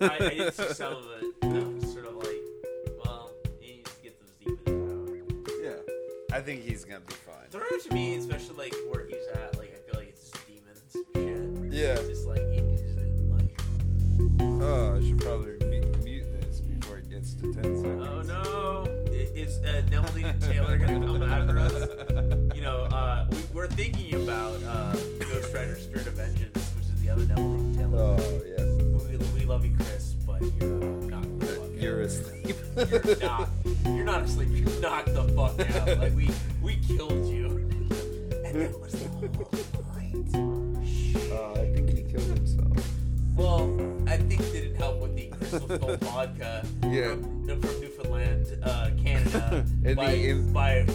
I, I did see some of it. I was sort of like, well, he needs to get those demons out. yeah, I think he's gonna be fine. Through to me, especially like where he's at, like I feel like it's just demons shit. Yeah. It's just like he it, like, Oh, I should probably mute, mute this before it gets to ten seconds. oh no, I- is uh, Neville and Taylor gonna come after us? You know, uh, we, we're thinking about uh, Ghost Rider: Spirit of Vengeance, which is the other Neville and Taylor. Oh yes, We, we love you, Chris, but you're uh, not. the fuck you're out. asleep. You're not. You're not asleep. You're knocked the fuck out. Like we we killed you. And that was the whole point. Shh. Uh, I think he killed himself. Well, I think it didn't help with the Crystal Skull vodka Yeah. from, from Newfoundland, uh, Canada, And by, the im- by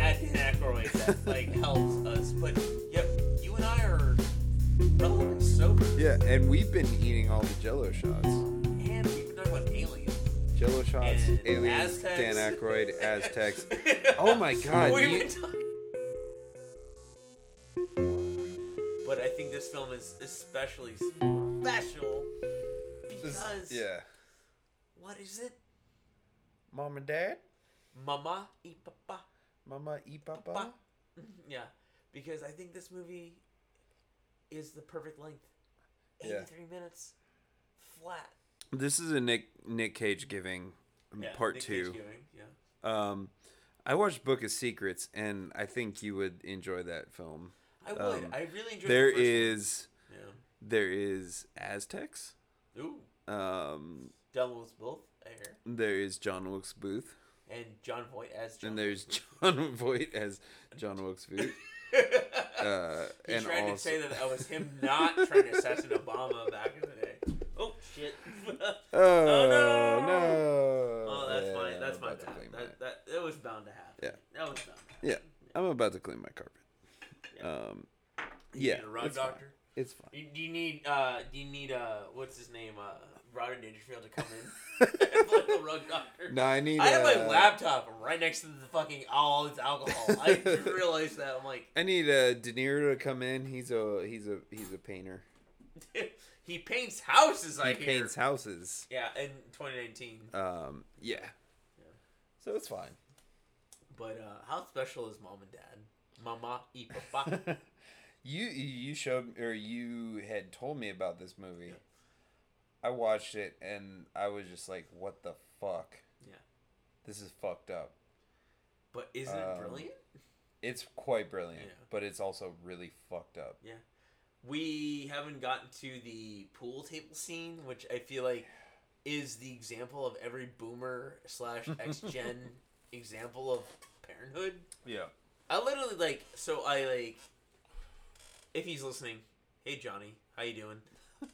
at Dan Aykroyd that like helps us. But sober, Yeah, and we've been eating all the Jello shots. and we've been talking about aliens. Jello shots, And aliens, Aztecs. Dan Aykroyd, Aztecs. Oh my God, We've you- been talking- But I think this film is especially special because yeah. what is it? Mom and Dad, Mama y papa. Mama y Papa. Pa- Yeah, because I think this movie is the perfect length. Yeah. 83 minutes flat. This is a Nick Nick Cage giving Yeah, part Nick two. Cage giving, yeah. Um, I watched Book of Secrets, and I think you would enjoy that film. I would. Um, I really enjoyed There the first is One. there is Aztecs. Ooh. Um, John Wilkes Booth I hear. there is John Wilkes Booth, And Jon Voight as John. and there's John Voight as John Wilkes Booth. Uh, He and tried also, to say that that was him not trying to assassinate Obama back in the day. Oh shit! Oh, no! no! oh, that's Yeah, my that's I'm my bad. That, that that was bound to happen. Yeah. That was bound. To happen. Yeah, I'm about to clean my carpet. Yeah. Um, You yeah, need a rug it's fine. doctor. It's fine. You, do you need uh do you need uh what's his name uh Rodney Dangerfield to come in like a rug doctor? No, I need. I have my uh, laptop right next to the fucking all this alcohol. I didn't realize that. I'm like, I need uh, De Niro to come in. He's a he's a he's a painter. he paints houses. I he hear. paints houses. Yeah, in 2019. Um, yeah. yeah. So it's fine. But uh how special is mom and dad? Mama y papa. You you showed or you had told me about this movie. I watched it and I was just like, "What the fuck? Yeah. This is fucked up." But isn't it Um, brilliant? It's quite brilliant, Yeah. but it's also really fucked up. Yeah. We haven't gotten to the pool table scene, which I feel like is the example of every boomer slash X gen example of parenthood. Yeah. I literally like so I like if he's listening, hey Johnny, how you doing?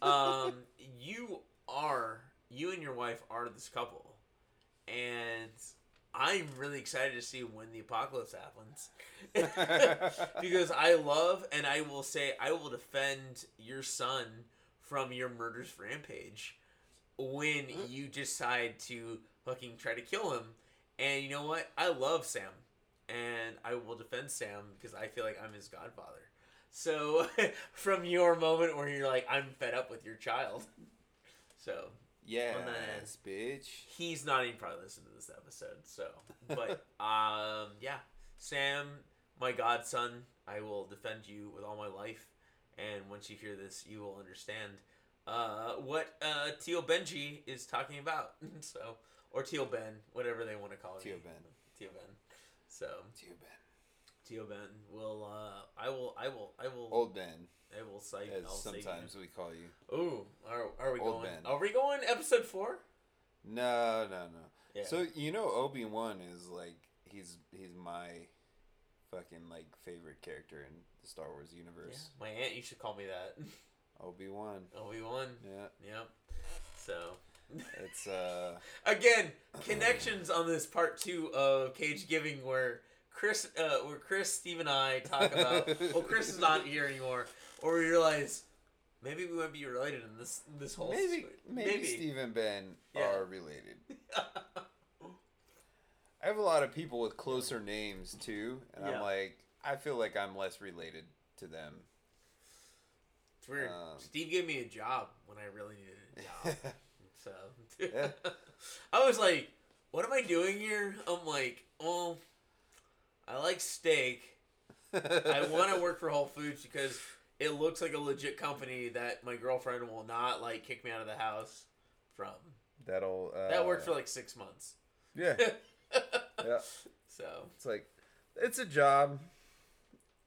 Um, you are you and your wife are this couple, and I'm really excited to see when the apocalypse happens because I love and I will say I will defend your son from your murderous rampage when you decide to fucking try to kill him. And you know what? I love Sam, and I will defend Sam because I feel like I'm his godfather. So, from your moment where you're like, I'm fed up with your child. So, Yes, bitch. he's not even probably listening to this episode. So, but um, yeah, Sam, my godson, I will defend you with all my life. And once you hear this, you will understand uh, what uh, Teal Benji is talking about. so, or Teal Ben, whatever they want to call it. Teal Ben. Teal Ben. So, Too bad. Teal Ben will. Uh, I will. I will. I will. Old Ben, I will cite. as I'll say- sometimes we call you. Ooh, are, are we Old going? Ben. Are we going episode four? No, no, no. Yeah. So you know Obi Wan is like he's he's my fucking like favorite character in the Star Wars yeah, universe. my aunt you should call me that. Obi Wan. Obi Wan. Yeah, Yep. So it's uh again, connections on this part two of Cage Giving, where Chris, uh, where Chris, Steve, and I talk about. well, Chris is not here anymore, or we realize maybe we might be related in this this whole. maybe, situ- maybe Steve and Ben Yeah. are related. I have a lot of people with closer names too, and Yeah. I'm like, I feel like I'm less related to them. It's weird. Um, Steve gave me a job when I really needed a job. So Yeah. I was like, what am I doing here? I'm like, well, I like steak. I want to work for Whole Foods because it looks like a legit company that my girlfriend will not like kick me out of the house from. That'll. Uh, That worked for like six months. Yeah. yeah. So It's like, it's a job.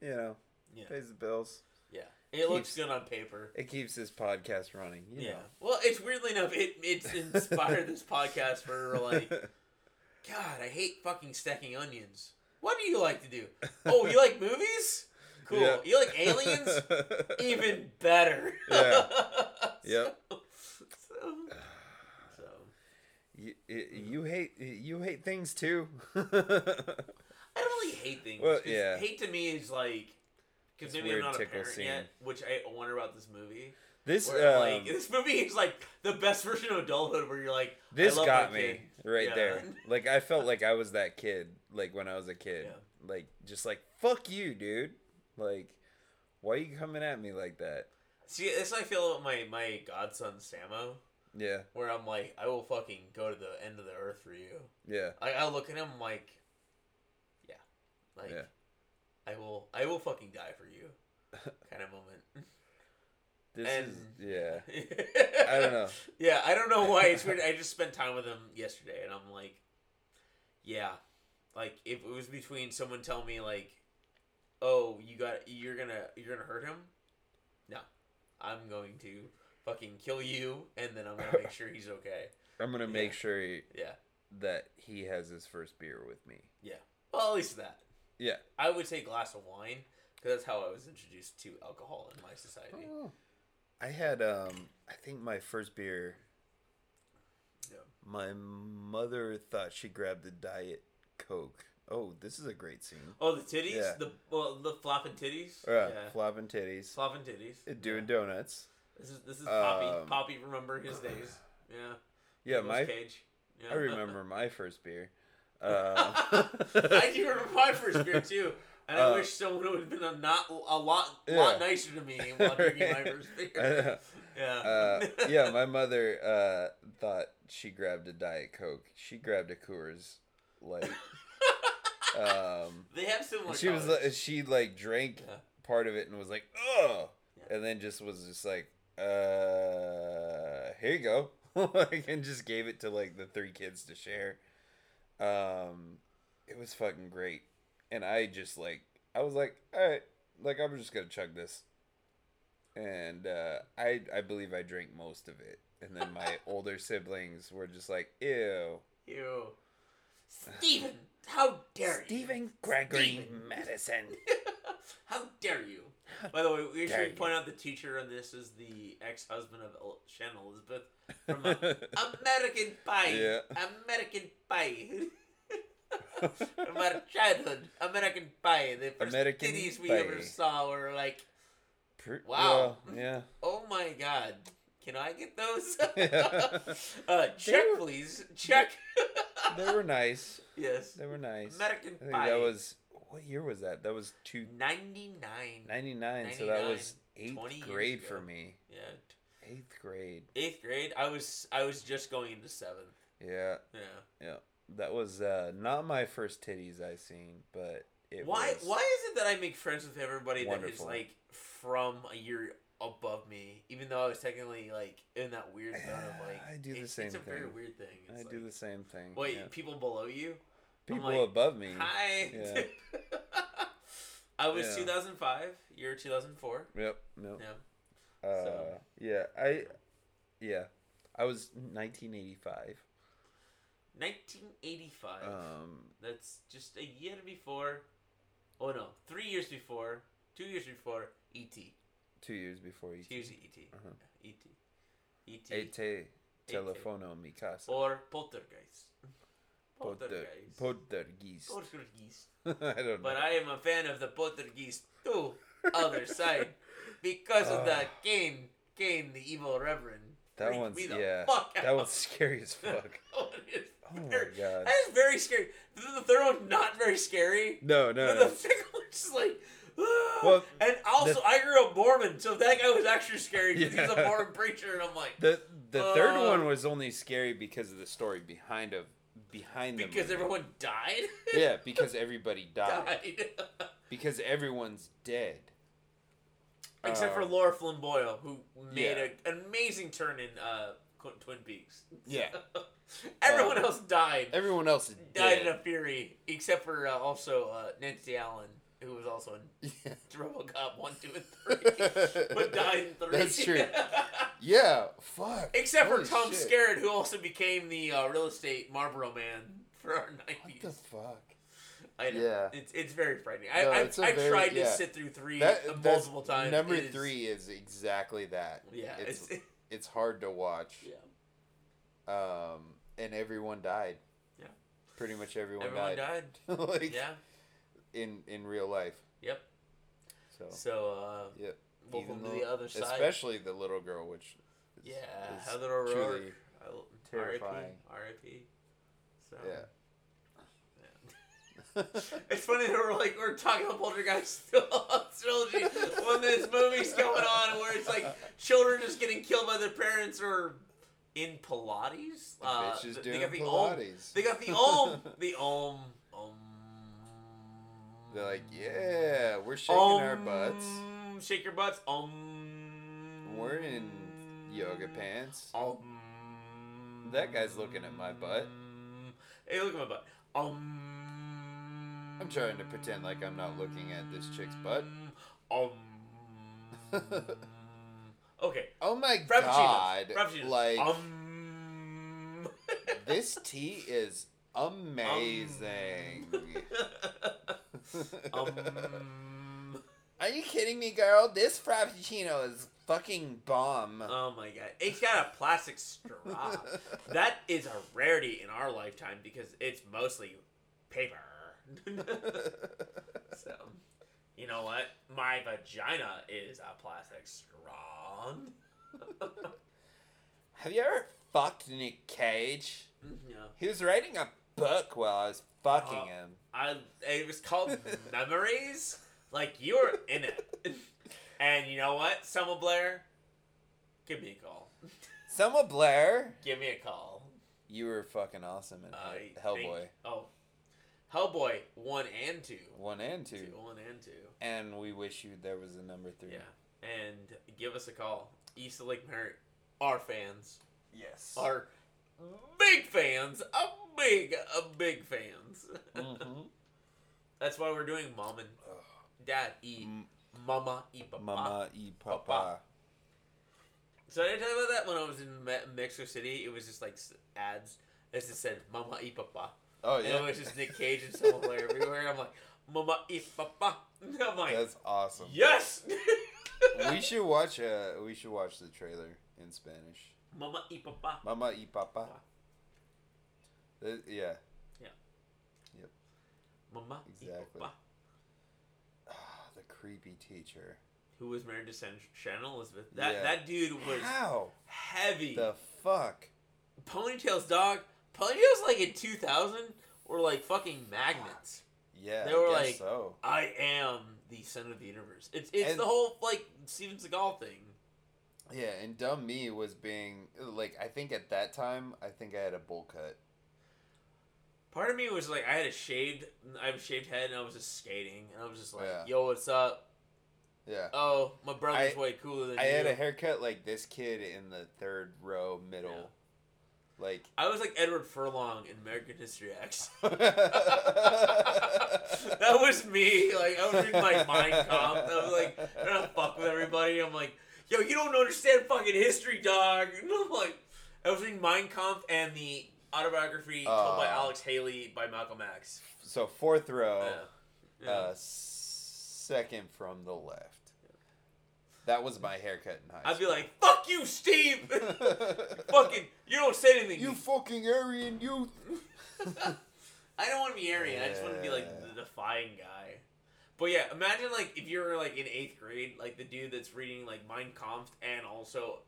You know, yeah, pays the bills. yeah, it looks good on paper. It keeps this podcast running. You Yeah. know. Well, it's weirdly enough, it it's inspired this podcast for like, God, I hate fucking stacking onions. What do you like to do? Oh, you like movies? Cool. Yeah. You like aliens? Even better. Yeah. Yep. Yep. So, so, you, you hate you hate things too. I don't really hate things. Well, yeah. Hate to me is like, because maybe I'm not a parent scene. yet, which I wonder about this movie. This Where, um, like this movie is like the best version of adulthood, where you're like, this got me kid. right Yeah. there. Like I felt like I was that kid, like when I was a kid. Yeah. Like just like fuck you, dude. Like, why are you coming at me like that? See, this I feel about my my godson Samo, Yeah, where I'm like, I will fucking go to the end of the earth for you. yeah, I I look at him like, yeah, like Yeah. I will I will fucking die for you, kind of moment. This And- is yeah. I don't know. Yeah, I don't know why it's weird. I just spent time with him yesterday, and I'm like, yeah, like if it was between someone telling me like, oh, you got you're gonna you're gonna hurt him, no, I'm going to fucking kill you, and then I'm gonna make sure he's okay. I'm gonna make sure he- Yeah, that he has his first beer with me. Yeah. Well at least that. Yeah. I would say glass of wine because that's how I was introduced to alcohol in my society. Oh. I had um I think my first beer Yeah. my mother thought she grabbed the diet coke. Oh, this is a great scene. Oh, the titties, Yeah. the well, the flopping titties. Yeah, flopping titties. flopping titties. Uh, Doing Yeah. donuts. This is this is Poppy. Um, Poppy, remember his days? Yeah. Yeah, my Cage. Yeah. I remember my first beer. Uh, I do remember my first beer too, and I Uh, wish someone would have been a not a lot Yeah. lot nicer to me while drinking my first beer. yeah. uh, yeah, my mother uh, thought she grabbed a diet coke. She grabbed a Coors Light. Um, they have similar. she was colors. like, she like drank Yeah. part of it and was like, "Oh," Yeah. and then just was just like, "Uh, here you go," like, and just gave it to like the three kids to share. Um, it was fucking great, and I just like I was like, all right, like I'm just gonna chug this, and uh, I I believe I drank most of it, and then my older siblings were just like, ew. ew, Stephen. How dare you? Stephen Gregory Stephen. Madison. How dare you? By the way, we Dare should you. point out the teacher on this is the ex-husband of El- Shannon Elizabeth from uh, American Pie. Yeah. American Pie. from our childhood, American Pie. The first American titties we Pie. ever saw were like, Wow. well, yeah. oh my god, can I get those? Uh, check, were- please. Check. they were nice. yes. They were nice. American I think Pie. that was what year was that? That was two 99. ninety nine. So that was eighth grade for me. Yeah. Eighth grade. Eighth grade. I was I was just going into seventh. Yeah, Yeah. yeah. That was uh, not my first titties I seen, but it why was. why is it that I make friends with everybody that is like from a year above me, even though I was technically like in that weird zone of like I do the it's, same It's a very thing. weird thing. I It's do the same thing. Wait, yeah. people below you? People like, above me. Hi. Yeah. I was Yeah. 2005, year 2004. Yep. No. Yeah. Uh, So- yeah. I. Yeah. I was 1985. 1985. Um. That's just a year before. Oh no, three years before, two years before E.T. Two years before you. Here's E.T. Uh-huh. E.T. E.T. Ete telefono mi casa. or Poltergeist. Polter- Poltergeist. Poltergeist. Poltergeist. I don't know. But I am a fan of the Poltergeist too. Other side, because of the Ah. Kane, Kane, the evil reverend. That one's yeah. That one's scary as fuck. Oh, Oh my very- god. That is very scary. The, third one's not very scary. No, no, no. the second one's just like, Well, and also, the- I grew up Mormon, so that guy was extra scary because he's a Mormon preacher, and I'm like, The the third Uh, one was only scary because of the story behind of behind the because everyone died. yeah because everybody died died. because everyone's dead. Except for Um, Lara Flynn Boyle, who made yeah. a, an amazing turn in uh, Twin Peaks. Yeah. Everyone Um, else died. Everyone else died in a fury, except for uh, also uh, Nancy Allen, who was also in Yeah. RoboCop one, two, and three, but died in three. That's true. Yeah, fuck. except Holy for Tom shit. Skerritt, who also became the uh, real estate Marlboro man for our nineties. What the fuck? I know. Yeah. It's it's very frightening. I No, I, it's a I very- tried to yeah. sit through three That, that's- multiple times. Number It is- three is exactly that. Yeah, it's it's, it's hard to watch. yeah. Um, and everyone died. Yeah. Pretty much everyone, Everyone died. died. like Yeah. in in real life. Yep. So So uh, Yep. welcome Even to the other side. especially the little girl, which is, Yeah, is Heather O'Rourke. truly I- terrifying. R.I.P. So, yeah. It's funny that we're like we're talking about Poltergeist trilogy when this movie's going on where it's like children just getting killed by their parents or in Pilates. The Uh, bitch is they doing got the Om. Pilates. They got the Om. The Om. Om. They're like, yeah, we're shaking our butts. Shake your butts. Om. We're in yoga pants. Um. That guy's looking at my butt. Hey, look at my butt. Um. I'm trying to pretend like I'm not looking at this chick's butt. Um. okay. Oh my god! Frappuccino. Like Um. this tea is amazing. um. Are you kidding me, girl? This frappuccino is fucking bomb. Oh my god. It's got a plastic straw. that is a rarity in our lifetime because it's mostly paper. so, you know what? My vagina is a plastic straw. Have you ever fucked Nick Cage? Mm, yeah. He was writing a book while I was fucking Oh. him. I it was called Memories. Like you were in it. And you know what? Selma Blair, give me a call. Selma Blair, Give me a call. you were fucking awesome in I Hellboy. think- oh. Hellboy one and two. One and two. Two, one and two. And we wish you there was a number three. Yeah. And give us a call. East of Lake Merritt. Our fans. Yes. Our big fans. A big, a big fans. Mhm. That's why we're doing mom and dad. M- Mama eat papa. Mama e papa. Papa. So I didn't tell you about that when I was in Mexico City? It was just like ads. It just said "Mama e Papa," Oh and it was just Nick Cage and Selma Blair everywhere. I'm like, "Mama y Papa." I'm like, That's awesome. "Yes." we should watch uh we should watch the trailer in Spanish. Mama y Papa. Mama y papa. Uh, yeah. Yeah. Yep. Mama Exactly. y Papa. Ah, the creepy teacher. Who was married to San- Shannon Elizabeth? That Yeah. that dude was How heavy. the fuck? Ponytails, dog. Ponytails like in 2000 were like fucking magnets. Yeah, They were like- so. I am the center of the universe. It's it's And- the whole like Steven Seagal thing. Yeah, and dumb me was being like I think at that time I think I had a bowl cut. Part of me was like, I had a shaved, I have a shaved head, and I was just skating, and I was just like, Yeah. "Yo, what's up? Yeah. Oh, my brother's I- way cooler than I you." I had a haircut like this kid in the third row middle. Yeah. Like I was like Edward Furlong in American History X. that was me. Like I was reading like Mein Kampf. I was like trying to fuck with everybody. I'm like, "Yo, you don't understand fucking history, dog." And I'm like, I was reading Mein Kampf and the autobiography told by Uh. Alex Haley by Malcolm X. So fourth row, Yeah. Yeah. uh, second from the left. That was my haircut in high I'd be school. like, "Fuck you, Steve." fucking, you don't say anything. you fucking Aryan youth. I don't want to be Aryan. I just want to be like the defying guy. But yeah, imagine like if you're like in eighth grade, like the dude that's reading like Mein Kampf and also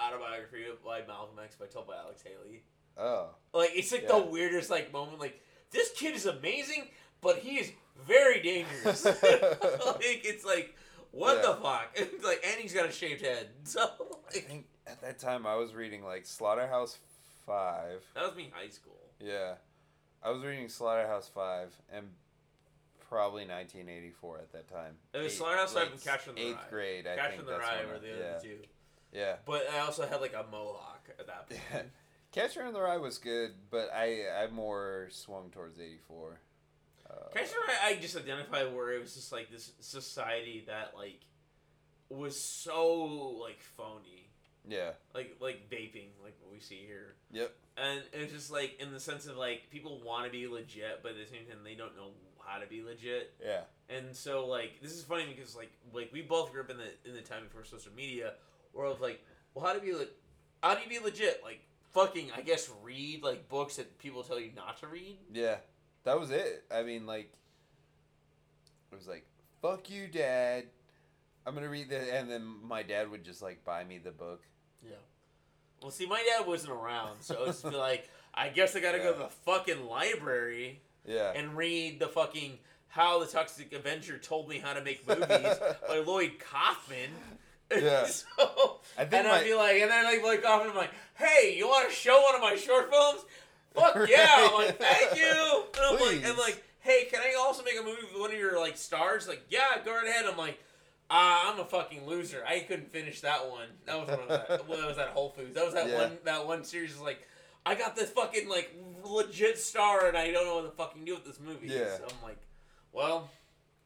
autobiography by Malcolm X by told by Alex Haley. Oh, Like it's like Yeah. the weirdest like moment. Like this kid is amazing, but he is very dangerous. like it's like what Yeah. the fuck? It's like and he's got a shaved head. So I think at that time I was reading like Slaughterhouse Five. that was me high school. Yeah, I was reading Slaughterhouse Five and probably 1984 at that time. It was Eight- Slaughterhouse Five and Catcher in the Eighth Rye. grade, I Catcher think in the that's Rye were the other two. Yeah, But I also had like a mohawk at that point. yeah. Catcher in the Rye was good, but I I more swung towards 84. Uh, Catcher in the I just identify where it was just like this society that like was so like phony, yeah. like like vaping, like what we see here. Yep. And it's just like in the sense of like people want to be legit, but at the same time they don't know how to be legit. Yeah. And so like this is funny because like like we both grew up in the in the time before social media, where I was like, well, how do you be like, how do you be legit? Like fucking, I guess read like books that people tell you not to read. Yeah, that was it. I mean, like, it was like, "Fuck you, Dad." I'm gonna read the, and then my dad would just like buy me the book. Yeah. Well, see, my dad wasn't around, so it's like, I guess I gotta go to the fucking library Yeah. and read the fucking How the Toxic Avenger Told Me How to Make Movies by Lloyd Kaufman. Yeah. so, I think and I'd be like, and then like Lloyd Kaufman, I'm like, hey, you want to show one of my short films? Fuck yeah! I'm like, thank you. And I'm like, and like, hey, can I also make a movie with one of your like stars? Like, yeah, go right ahead. I'm like. Uh, I'm a fucking loser. I couldn't finish that one. That was one of that. What was that Whole Foods? That was that Yeah. one. That one series. Was like, I got this fucking like legit star, and I don't know what to fucking do with this movie. Yeah. So I'm like, well,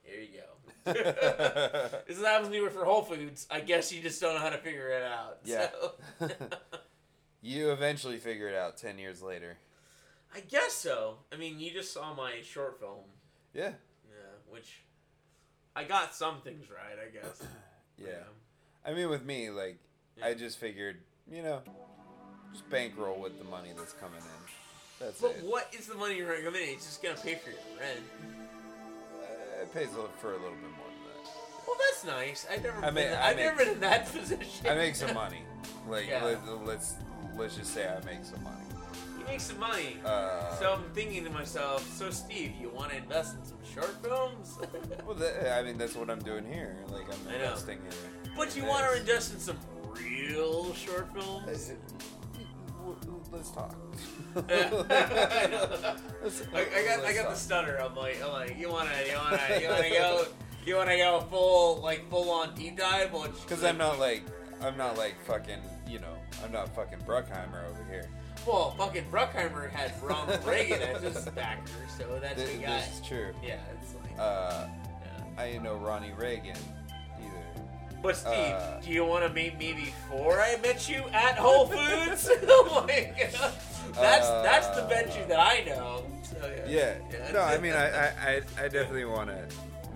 here you go. this is what happens when you work for Whole Foods. I guess you just don't know how to figure it out. Yeah. So. you eventually figure it out ten years later. I guess so. I mean, you just saw my short film. Yeah. Yeah, which I got some things right, I guess. Yeah. I mean, with me, like, Yeah. I just figured, you know, just bankroll with the money that's coming in. That's But it. what is the money you're recommending? It's just gonna pay for your rent. Uh, it pays for a little bit more than that. Well, that's nice. I've never I been. mean, I I've never been in that position. I make some money. Like, Yeah. let, let's let's just say I make some money. You make some money. Uh, so I'm thinking to myself, so Steve, you want to invest in some short films? Well, that, I mean, that's what I'm doing here. Like, I'm investing in. but you want to invest in some real short films? Let's talk. I, Let's- I got I got the stutter. I'm like I'm like you wanna you wanna you wanna go you wanna go full like full on deep dive Because I'm not like I'm not like fucking you know I'm not fucking Bruckheimer over here. Well fucking Bruckheimer had Ronald Reagan as his backer so that's This, the guy this is true. yeah it's like Uh, yeah. I didn't know Ronnie Reagan either. But Steve, uh, do you want to meet me before I met you at Whole Foods? like, that's that's the Uh, Benji that I know. So, yeah. Yeah. No, I mean I I, I, definitely want to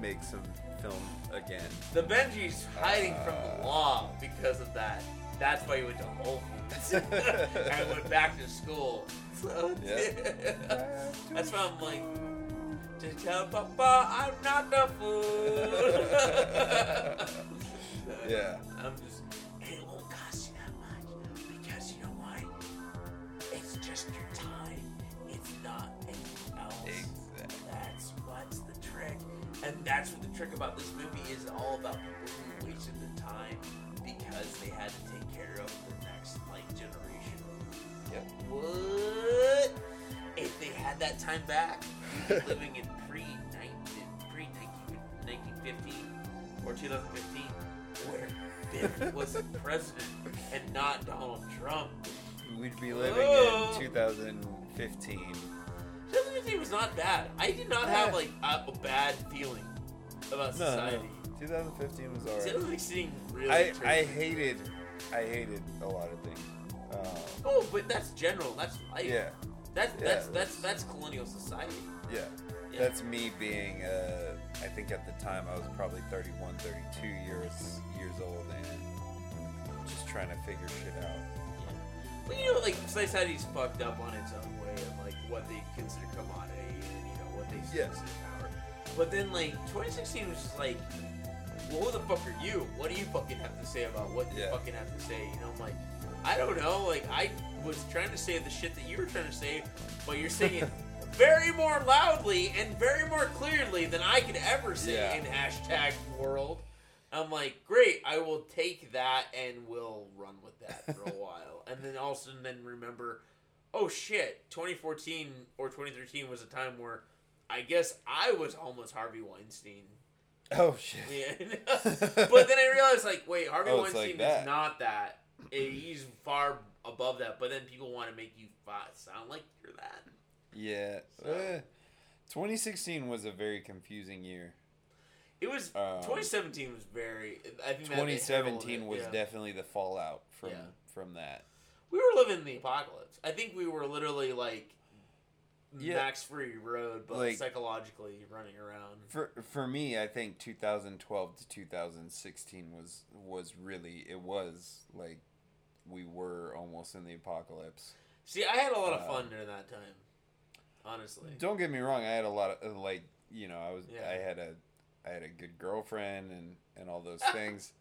make some film again. the Benji's hiding from Uh, the law because of that. That's why he went to Whole Foods and went back to school. So, that's why I'm like, to tell Papa I'm not the fool. Yeah. I'm just, it won't cost you that much because you know why? It's just your time. It's not anything else. Exactly. That's what's the trick, and that's what the trick about this movie is all about people who wasted the time because they had to take What? If they had that time back, living in pre pre 1915 or 2015, where Biff was the president and not Donald Trump. We'd be living Oh. in 2015. 2015 was not bad. I did not have like a, a bad feeling about No, society. no. 2015 was alright. 2016 really. I I hated I hated a lot of things. Uh, Oh, but that's general. That's life. yeah. That's Yeah, that's that's that's- colonial society. Yeah. Yeah. That's me being, uh, I think at the time I was probably 31, 32 years years old and just trying to figure shit out. Well, you know, like society's fucked up on its own way of like what they consider commodity and you know what they Yeah. consider power. But then like 2016 was just like, well, who the fuck are you? What do you fucking have to say about what you Yeah. fucking have to say? You know, I'm like, I don't know. Like I was trying to say the shit that you were trying to say, but you're saying it very more loudly and very more clearly than I could ever say Yeah. in hashtag world. I'm like, great, I will take that and we'll run with that for a while. And then all of also then remember, oh shit, 2014 or 2013 was a time where I guess I was almost Harvey Weinstein. Oh shit. Yeah. but then I realized, like, wait, Harvey Oh, Weinstein like is not that. He's far above that. But then people want to make you sound like you're that. Yeah. So- eh, 2016 was a very confusing year. It was Um, 2017 was very. I think that it heralded 2017 was yeah. definitely the fallout from Yeah. from that. We were living in the apocalypse. I think we were literally like Yeah. Max Fury Road, but Like- psychologically running around. For for me, I think 2012 to 2016 was was really it was like we were almost in the apocalypse. See, I had a lot of Uh, fun during that time. Honestly, Don't get me wrong, I had a lot of uh, like you know I was Yeah. I had a I had a good girlfriend and and all those things,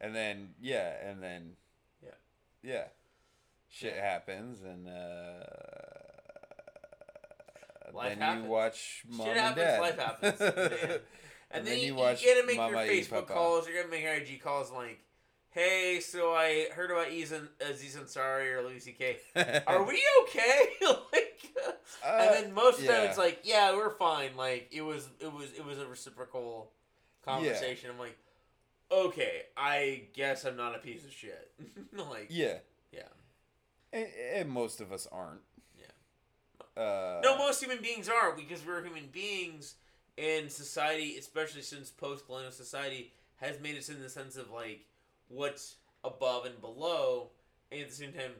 and then yeah, and then Yeah. yeah, shit Yeah. happens and uh, Life then happens. you watch mom shit and happens. dad. Life happens. And, And then, then you, you watch gotta make Mama your Facebook calls. You're gonna make IG calls like, "Hey, so I heard about Aziz, Aziz Ansari or Louis C.K. Are we okay?" like, Uh, and then most of the time it's like, "Yeah, we're fine." Like it was, it was, it was a reciprocal conversation. I'm like, okay, I guess I'm not a piece of shit. like, yeah, yeah. and, and most of us aren't. Yeah. Uh, No, most human beings are because we're human beings, and society, especially since post-colonial society, has made us in the sense of like what's above and below, and at the same time,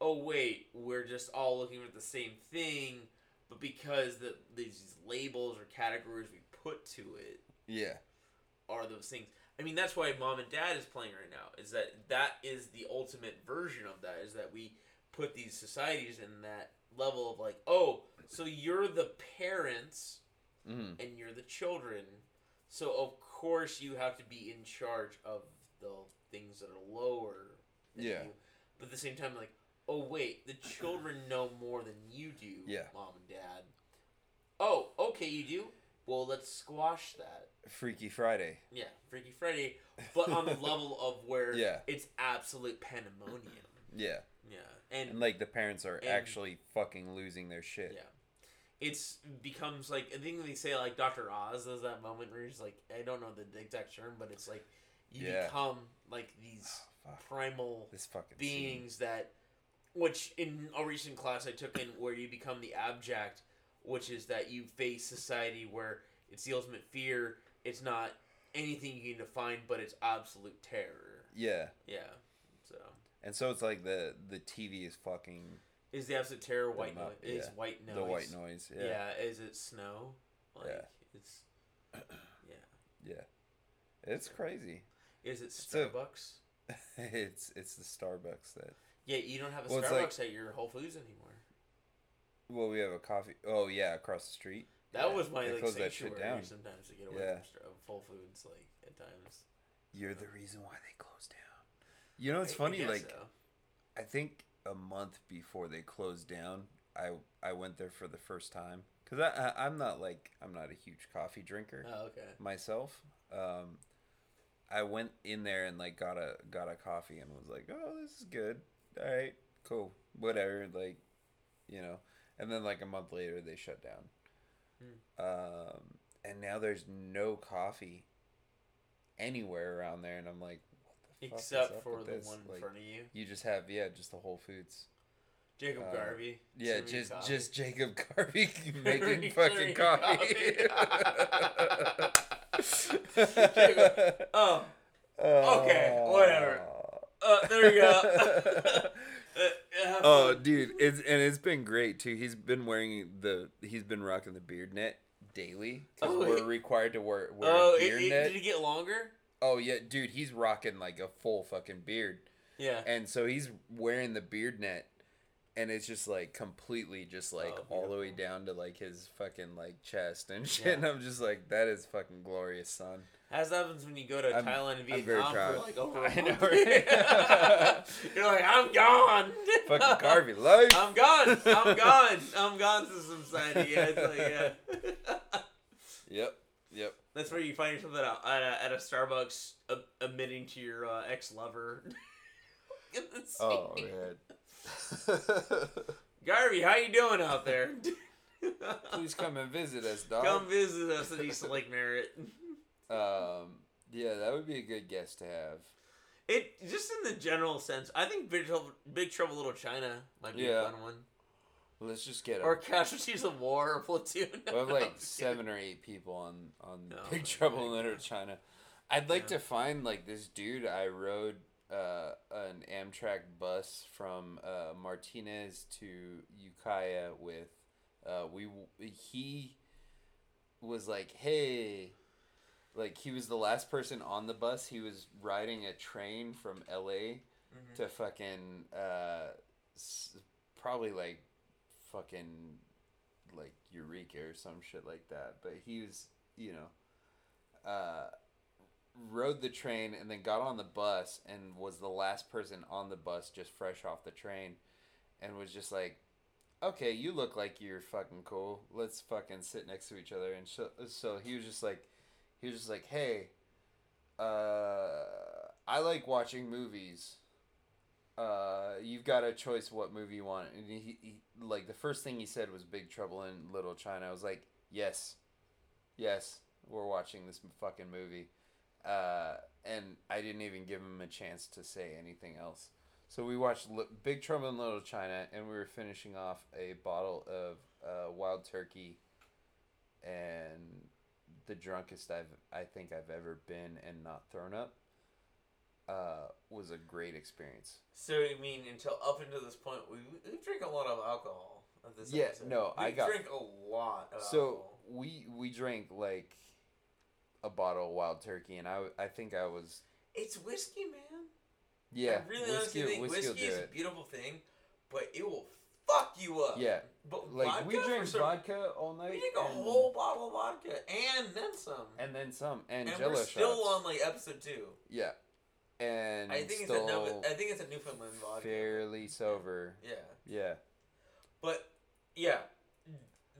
oh wait, we're just all looking at the same thing, but because the these labels or categories we put to it yeah, are those things. I mean, that's why mom and dad is playing right now. Is that that is the ultimate version of that? Is that we put these societies in that level of like, oh, so you're the parents hmm and you're the children, so of course you have to be in charge of the things that are lower. Than Yeah. You. But at the same time, like, oh wait, the children know more than you do. Yeah. Mom and dad. Oh, okay, you do. Well, let's squash that. Freaky Friday. Yeah, Freaky Friday, but on the level of where Yeah. it's absolute pandemonium. Yeah, Yeah, and, and like the parents are and- actually fucking losing their shit. yeah, it's becomes like I think they say like Doctor Oz. There's that moment where he's like, I don't know the exact term, but it's like you Yeah. become like these ah, Fuck. primal This fucking scene. beings that, which in a recent class I took in where you become the abject, which is that you face society where it's the ultimate fear. It's not anything you can define, but it's absolute terror. Yeah, Yeah. So and so it's like the the TV is fucking is the absolute terror white noise? up, Is white noise? the white noise. Yeah. Yeah, Is it snow? Like, Yeah. It's. Yeah. yeah, it's crazy. Is it It's a- Starbucks? it's it's the Starbucks that. yeah, you don't have a Well, Starbucks like- at your Whole Foods anymore. Well, we have a coffee. Oh yeah, across the street. That Yeah, was my they like closed that shit sanctuary down. sometimes to get away Yeah. from Whole Foods like at times. You're the reason why they closed down. You know, it's I- I funny. guess like so. I think a month before they closed down, I I went there for the first time because I, I I'm not like I'm not a huge coffee drinker Oh, okay. myself. Um, I went in there and like got a got a coffee and was like, oh, this is good. All right, cool, whatever. Like, you know. And then like a month later, they shut down. Um, and now there's no coffee anywhere around there, and I'm like, what the fuck is Except for the this? one in Like, front of you, you just have yeah, just the Whole Foods. Jacob uh, Garvey. Yeah, just coffee. just Jacob Garvey making fucking coffee. Jacob- Oh, Okay, whatever. uh, there you go. Uh, oh, dude, it's and it's been great too. He's been wearing the he's been rocking the beard net daily because Oh, we're he- required to wear wear Oh, it, beard it- net. did it get longer? Oh yeah, dude, he's rocking like a full fucking beard, Yeah. and so he's wearing the beard net, and it's just like completely just like Oh, all the way down to like his fucking like chest and shit Yeah. and i'm just like that is fucking glorious son As happens when you go to I'm- Thailand and Vietnam for like over a I know, month. right? You're like, I'm gone. fucking garvey life I'm gone. I'm gone. I'm gone to society. Yeah, it's like, yeah. yep yep That's where you find yourself at a, at a, at a Starbucks uh, admitting to your uh, ex lover. oh man Garvey, how you doing out there? please come and visit us dog Come visit us at East Lake Merritt. um yeah that would be a good guest to have It just in the general sense, I think Big Trouble, Big Trouble Little China might be Yeah. a fun one, let's just get or a Casualties of War or Platoon. We have like seven or eight people on on No, Big Trouble in Little. China. I'd like Yeah. to find like this dude I rode uh, an Amtrak bus from uh, Martinez to Ukiah with. Uh, we he was like, hey, like he was the last person on the bus. He was riding a train from L.A. Mhm. to fucking uh, probably like fucking like Eureka or some shit like that. But he was, you know, uh, rode the train and then got on the bus and was the last person on the bus just fresh off the train and was just like, okay, you look like you're fucking cool. Let's fucking sit next to each other. And so, so he was just like, he was just like, hey, uh, I like watching movies. Uh, you've got a choice what movie you want. And he, he, like, the first thing he said was Big Trouble in Little China. I was like, yes, yes, we're watching this fucking movie. Uh, and I didn't even give him a chance to say anything else. So we watched Li- Big Trouble in Little China, and we were finishing off a bottle of uh, Wild Turkey, and the drunkest I've I think I've ever been and not thrown up. Uh, was a great experience. So I mean, until up until this point, we we drink a lot of alcohol. At this Yeah, episode. no, we I got- drink a lot. Of So alcohol. we we drank like a bottle of Wild Turkey, and I I think I was it's whiskey, man. yeah I really whiskey honestly think whiskey, whiskey, is a beautiful thing, but it will fuck you up. Yeah, but like vodka, we drank some- vodka all night. We drank a whole bottle of vodka and then some. and then some and, And Jello we're still shots. on like episode two. Yeah, and I think it's a Nova, I think it's a Newfoundland vodka. fairly sober. Yeah, Yeah, but yeah,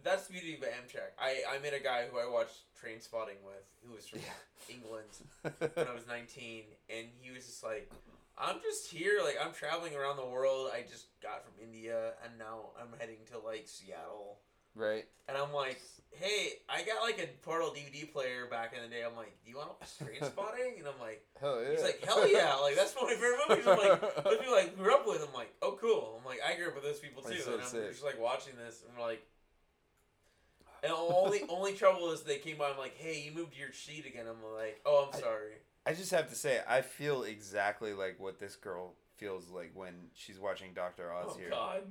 that's the beauty of Amtrak. I I met a guy who I watched Trainspotting with, who was from England when I was 19, and he was just like, I'm just here, like I'm traveling around the world. I just got from India, and now I'm heading to like Seattle. right. And I'm like, hey, I got like a portal DVD player back in the day. I'm like, do you want to watch Trainspotting? And I'm like, Hell yeah. he's like, hell yeah, like that's one of my favorite movies. I'm like, those people I grew up with. I'm like, oh cool. I'm like, I grew up with those people too, That's so and I'm sick. just like watching this, and we're like. And only only trouble is they came by. I'm like, hey, you moved your sheet again. I'm like, oh, I'm sorry. I just have to say, I feel exactly like what this girl feels like when she's watching Doctor Oz Oh here. God,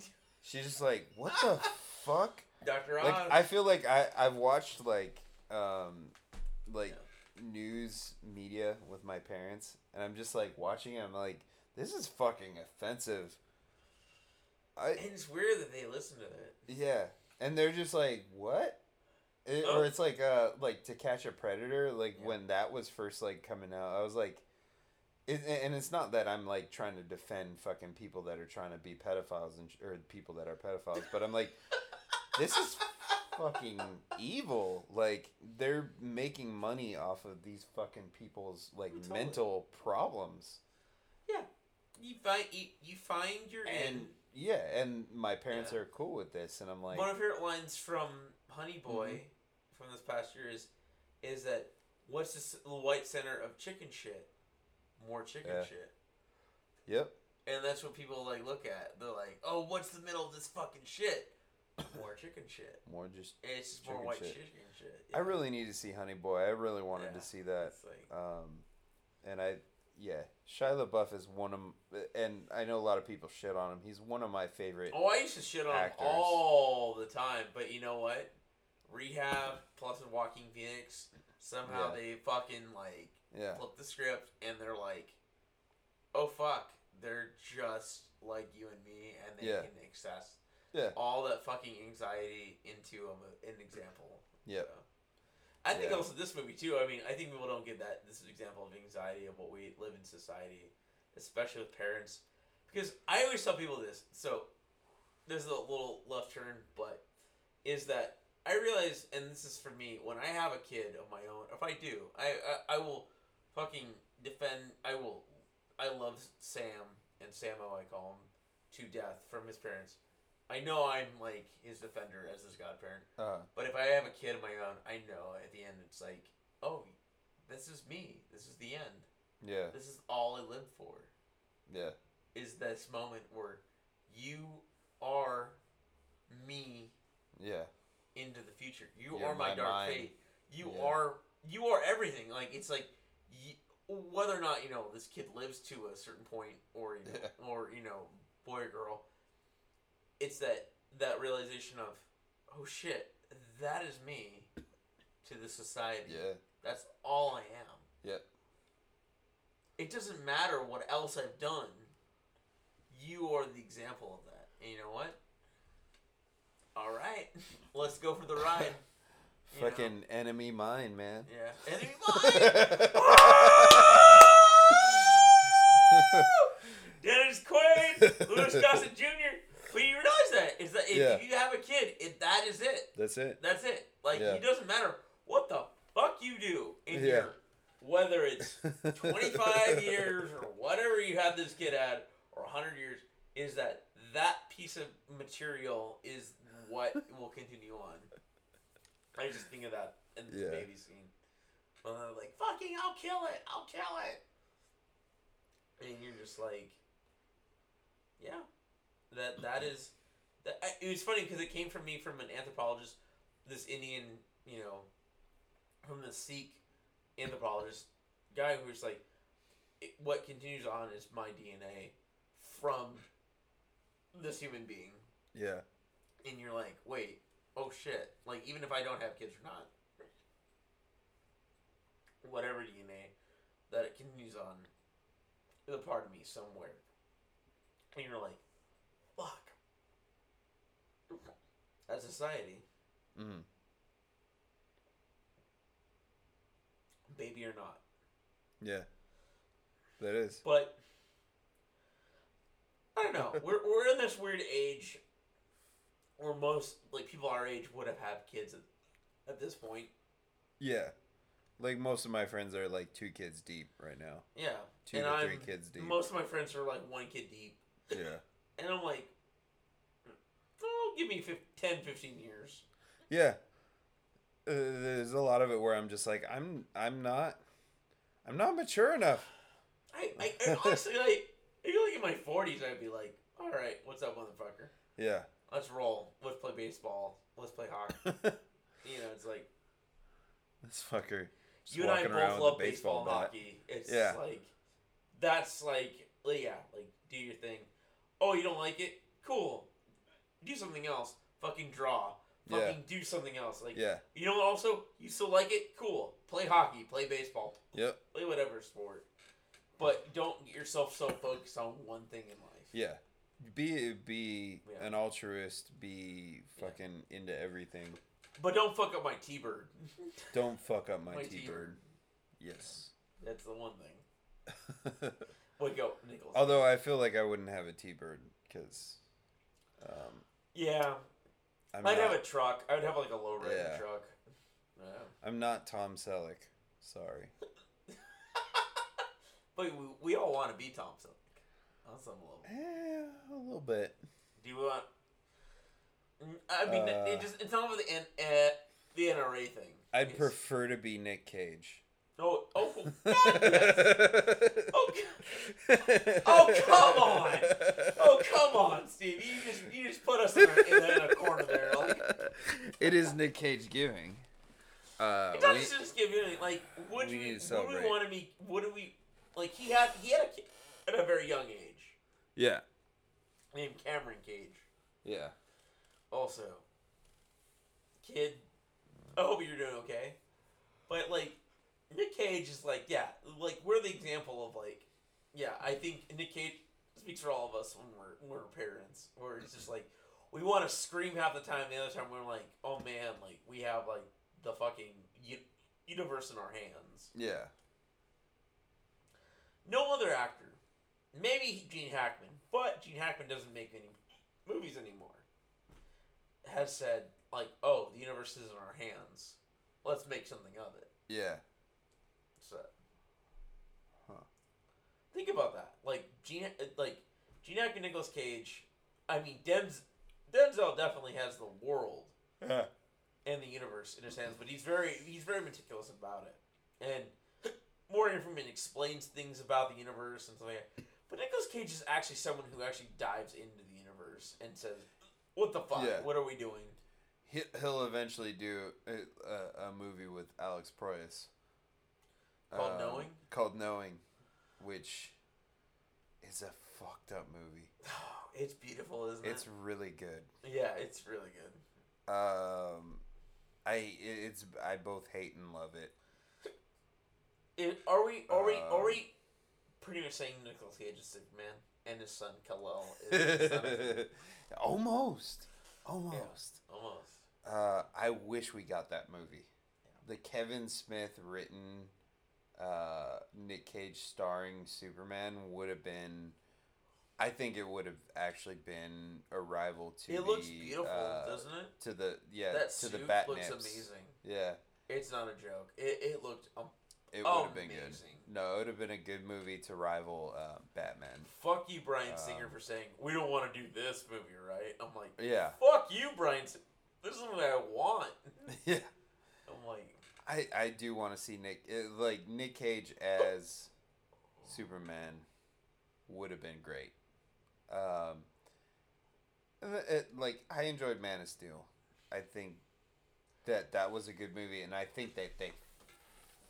She's just like, what the fuck? Doctor Oz. Like I feel like I I've watched like um like news media with my parents, and I'm just like watching it. I'm like, this is fucking offensive. I and it's weird that they listen to it. yeah, and they're just like, what? It. Or it's like uh like to catch a predator. Like Yeah. when that was first like coming out, I was like. It, and it's not that I'm like trying to defend fucking people that are trying to be pedophiles and or people that are pedophiles, but I'm like, this is fucking evil. Like they're making money off of these fucking people's like Totally. mental problems. Yeah you find you, you find your And in. yeah, and my parents Yeah. are cool with this, and I'm like, One of her lines from Honey Boy Mm-hmm. From this past year is is that what's this, the white center of chicken shit? More chicken Yeah. shit. yep, And that's what people like look at. They're like, "Oh, what's the middle of this fucking shit?" More chicken shit. more just. And it's just more white shit. chicken shit. I really need to see Honey Boy. I really wanted Yeah. to see that. Like, Um, and I, yeah, Shia LaBeouf is one of, and I know a lot of people shit on him. He's one of my favorite. oh, I used to shit on him all the time, but you know what? Rehab plus a Joaquin Phoenix. Somehow Yeah. they fucking like Yeah, flip the script and they're like, "Oh fuck, they're just like you and me, and they Yeah. can access Yeah. all that fucking anxiety into a, an example. Yeah. So. I think Yeah. also this movie too. I mean, I think people don't get that. This is an example of anxiety of what we live in society, especially with parents. Because I always tell people this. So there's a little left turn, but is that I realize, and this is for me, when I have a kid of my own, if I do, I I, I will fucking defend. I will. I love Sam and Samo. I call him to death from his parents. I know I'm like his defender as his godparent. Uh, But if I have a kid of my own, I know at the end it's like, oh, this is me. This is the end. yeah. This is all I lived for. Yeah. Is this moment where you are me Yeah. Into the future. You You're are my, my dark mind. fate. You Yeah. are you are everything. Like it's like y whether or not you know this kid lives to a certain point, or you know, or you know, boy or girl. It's that that realization of, oh shit, that is me to the society. Yeah. That's all I am. Yep. It doesn't matter what else I've done. You are the example of that. And you know what? All right, let's go for the ride. You know? Fucking enemy mine, man. Yeah. Enemy mine! Dennis Quaid, Louis Gossett Jr. But you realize that is that if Yeah. you have a kid, it, that is it. That's it. That's it. Like Yeah. it doesn't matter what the fuck you do in Yeah. your whether it's 25 years or whatever you have this kid at or 100 years is that that piece of material is what will continue on. I just think of that in the Yeah. baby scene. When they're like, fucking, I'll kill it, I'll kill it. And you're just like, yeah, that that is. That, I- it was funny because it came from me from an anthropologist, this Indian, you know, from the Sikh anthropologist guy who's like, it, what continues on is my DNA from this human being yeah. And you're like, wait, oh shit. Like, even if I don't have kids or not, whatever DNA, that it continues on the part of me somewhere. And you're like, fuck. As society, Mm. baby or not. Yeah. That is. But, I don't know. we're, we're in this weird age where most, like, people our age would have had kids at, at this point. Yeah. Like most of my friends are like two kids deep right now. Yeah. Two and to I'm, three kids deep. Most of my friends are like one kid deep. yeah. And I'm like, oh, give me 15, 10, 15 years. Yeah. Uh, there's a lot of it where I'm just like I'm I'm not I'm not mature enough. I, I, I honestly, like, if you're like in my 40s, I'd be like, all right, what's up, motherfucker? Yeah. Let's roll. Let's play baseball. Let's play hockey. You know, it's like, fucker. just you and I both love baseball bat. hockey. It's Yeah. like, that's like, yeah, like, do your thing. Oh, you don't like it? Cool. Do something else. Fucking draw. Yeah. Fucking do something else. Like, Yeah. You know what? Also, you still like it? Cool. Play hockey. Play baseball. Yep. Play whatever sport. But don't get yourself so focused on one thing in life. Yeah. Be be Yeah. an altruist. Be fucking into everything. But don't fuck up my T-bird. Don't fuck up my, My T T-bird. Yes. That's the one thing. Wait, go, Nichols. Although I feel like I wouldn't have a T bird because um, yeah, I'd not, have a truck. I would have like a low riding Yeah. truck. Yeah. I'm not Tom Selleck. Sorry. But we, we all want to be Tom Selleck on some level. Eh, a little bit. Do you want? I mean, Uh, it just it's not about the N, uh, the NRA thing. I'd It's- prefer to be Nick Cage. Oh, oh, God, yes. Oh, Oh, come on. Oh come on, Steve! You just you just put us in a, in a, corner there. Like it is Nick Cage giving. Uh, it doesn't we- just give you any, like would we we, would we want to be? Would we like he had he had a kid at a very young age yeah, named Cameron Cage. yeah, Also, kid, I hope you're doing okay. But like Nick Cage is like yeah, like we're the example of like yeah. I think Nick Cage speaks for all of us when we're when we're parents. Where it's just like we want to scream half the time. The other time we're like, oh man, like we have like the fucking u- universe in our hands. Yeah. No other actor, maybe Gene Hackman, but Gene Hackman doesn't make any movies anymore. Has said like, oh, the universe is in our hands. Let's make something of it. Yeah. So, Huh. think about that. Like Gene, like Gene Hackman, Nicolas Cage. I mean, Denz, Denzel definitely has the world Yeah. and the universe in his hands, but he's very he's very meticulous about it. And Morgan Freeman explains things about the universe and stuff like that. But Nicolas Cage is actually someone who actually dives into the universe and says, "What the fuck? Yeah. What are we doing?" He, he'll eventually do a, a, a movie with Alex Proyas. Called Um, Knowing? Called Knowing, which is a fucked up movie. it's beautiful, isn't It's it? really good. Yeah, it's really good. Um, I it's I both hate and love it. It, are we are we are Um, we pretty much saying Nicolas Cage is Superman and his son Kal-El is son almost, almost. almost? Uh, I wish we got that movie. The Kevin Smith written, uh, Nick Cage starring Superman would have been. I think it would have actually been a rival to. It looks the, beautiful, uh, doesn't it? To the yeah that to suit the bat looks nips. amazing. Yeah, It's not a joke. It, it looked um, it would have been good. Amazing. No, it would have been a good movie to rival uh, Batman. fuck you, Bryan Singer, Um, for saying we don't want to do this movie, right? I'm like, Yeah, fuck you, Brian. This is what I want. yeah. I'm like, I I do want to see Nick it, like Nick Cage as Superman would have been great. Um, and it- it, like I enjoyed Man of Steel. I think that that was a good movie, and I think that they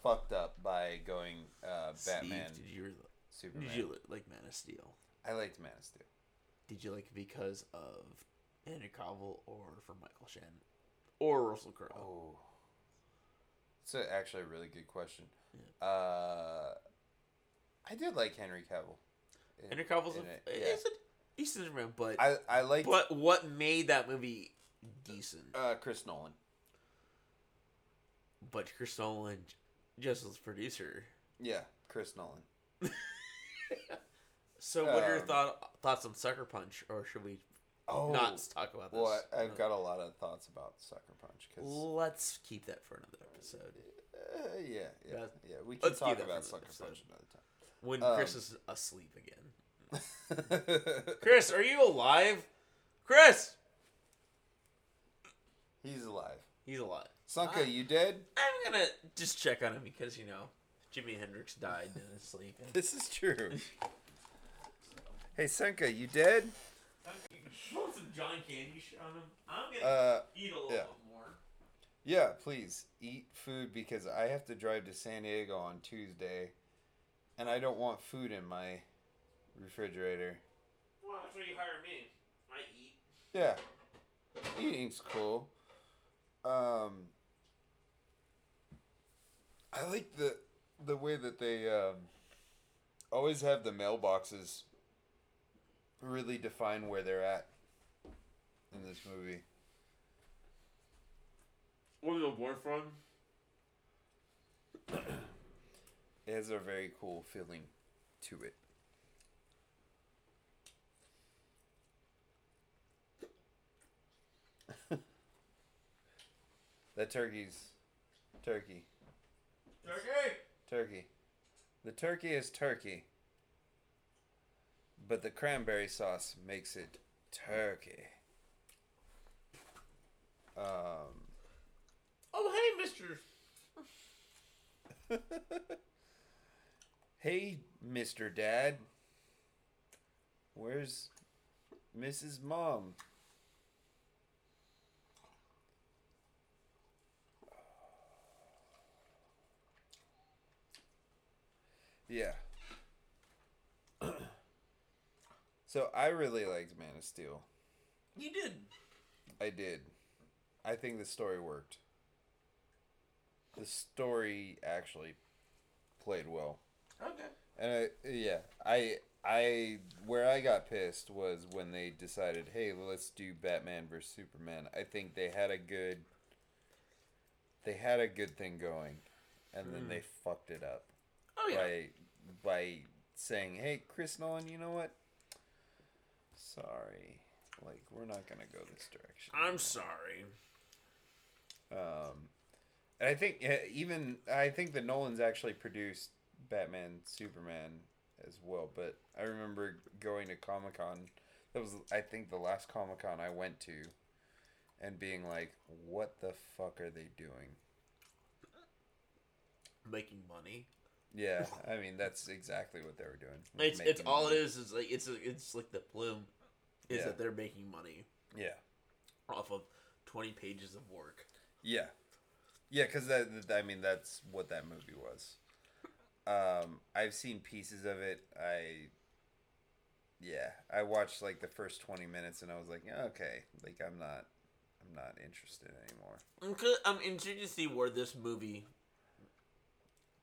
fucked up by going uh, Batman Steve, did you Superman. did you like Man of Steel? I liked Man of Steel. Did you like it because of Henry Cavill or for Michael Shannon or Russell Crowe? Oh, it's a, actually a really good question. Uh, I did like Henry Cavill. in- Henry Cavill's in a, it, yeah. it's a decent Superman, but I I liked but what made that movie decent? uh, Chris Nolan. But Chris Nolan, just as producer. Yeah, Chris Nolan. So, what are your Um, thought, thoughts on Sucker Punch, or should we Oh, not talk about this? well, I, I've got a lot of thoughts about Sucker Punch because Let's keep that for another episode. uh, yeah, yeah, Yeah. We can Let's talk about Sucker episode. Punch another time. When Um, Chris is asleep again. Chris, are you alive? Chris, He's alive. he's alive. Sanka, you dead? I'm gonna just check on him because you know Jimi Hendrix died in his sleep. And This is true. hey, Sanka, you dead? want some John Candy shit on him? I'm gonna Uh, eat a little yeah. bit more. yeah. Please eat food because I have to drive to San Diego on Tuesday, and I don't want food in my refrigerator. Well, that's why you hire me. I eat. Yeah, eating's cool. Um, I like the the way that they um, always have the mailboxes really define where they're at in this movie. Where was born from? It has a very cool feeling to it. that turkey's turkey. Turkey. Turkey. The turkey is turkey. But the cranberry sauce makes it turkey. Um Oh, hey, Mister. Hey, Mr. Dad. Where's Mrs. Mom? Yeah. so I really liked Man of Steel. You did. I did. I think the story worked. The story actually played well. Okay. And I, yeah, I I where I got pissed was when they decided, hey, let's do Batman versus Superman. I think they had a good they had a good thing going, and then Mm. they fucked it up Oh yeah. by by saying, hey, Chris Nolan, you know what? Sorry, like we're not gonna go this direction. I'm sorry. Um, and I think even I think the Nolans actually produced Batman Superman as well. But I remember going to Comic Con. That was I think the last Comic Con I went to, and being like, "What the fuck are they doing?" Making money. Yeah, I mean that's exactly what they were doing. It's it's all money. it is. Is like it's a, it's like the plume, is Yeah. that they're making money Yeah, off of twenty pages of work. yeah, yeah. Because that, that- I mean that's what that movie was. Um, I've seen pieces of it. I yeah, I watched like the first twenty minutes, and I was like, okay, like I'm not, I'm not interested anymore. I'm, I'm interested to see where this movie,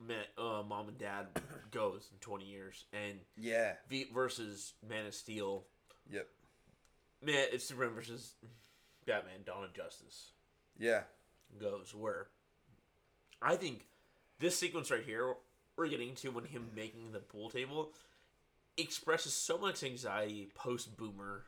met, uh, mom and dad goes in twenty years, and Yeah. V versus Man of Steel. Yep. Man, it's Superman versus Batman: Dawn of Justice Yeah. goes where. I think this sequence right here we're getting to when him making the pool table expresses so much anxiety post boomer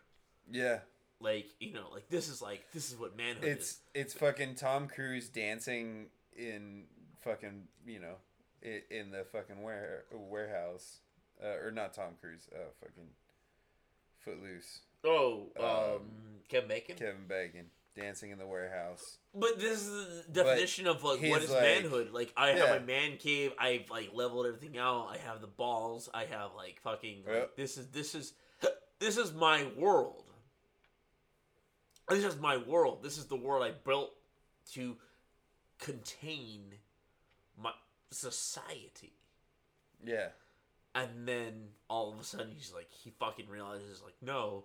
Yeah. like you know like this is like this is what manhood It's is it's fucking Tom Cruise dancing in fucking you know in, in the fucking ware, warehouse uh, or not Tom Cruise uh fucking Footloose oh um, Um, Kevin Bacon Kevin Bacon dancing in the warehouse. but this is the definition of like what is like- manhood like I have Yeah. my man cave I've like leveled everything out I have the balls I have like fucking like, Yep. this is this is this is my world this is my world this is the world I built to contain society Yeah. and then all of a sudden he's like he fucking realizes like no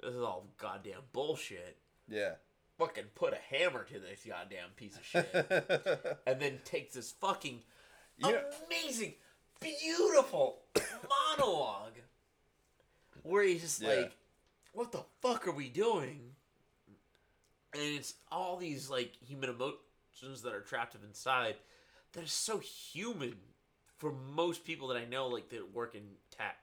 this is all goddamn bullshit Yeah. fucking put a hammer to this goddamn piece of shit and then takes this fucking Yeah. amazing beautiful monologue where he's just Yeah. like what the fuck are we doing and it's all these like human emotions that are trapped inside that are so human for most people that I know like that work in tech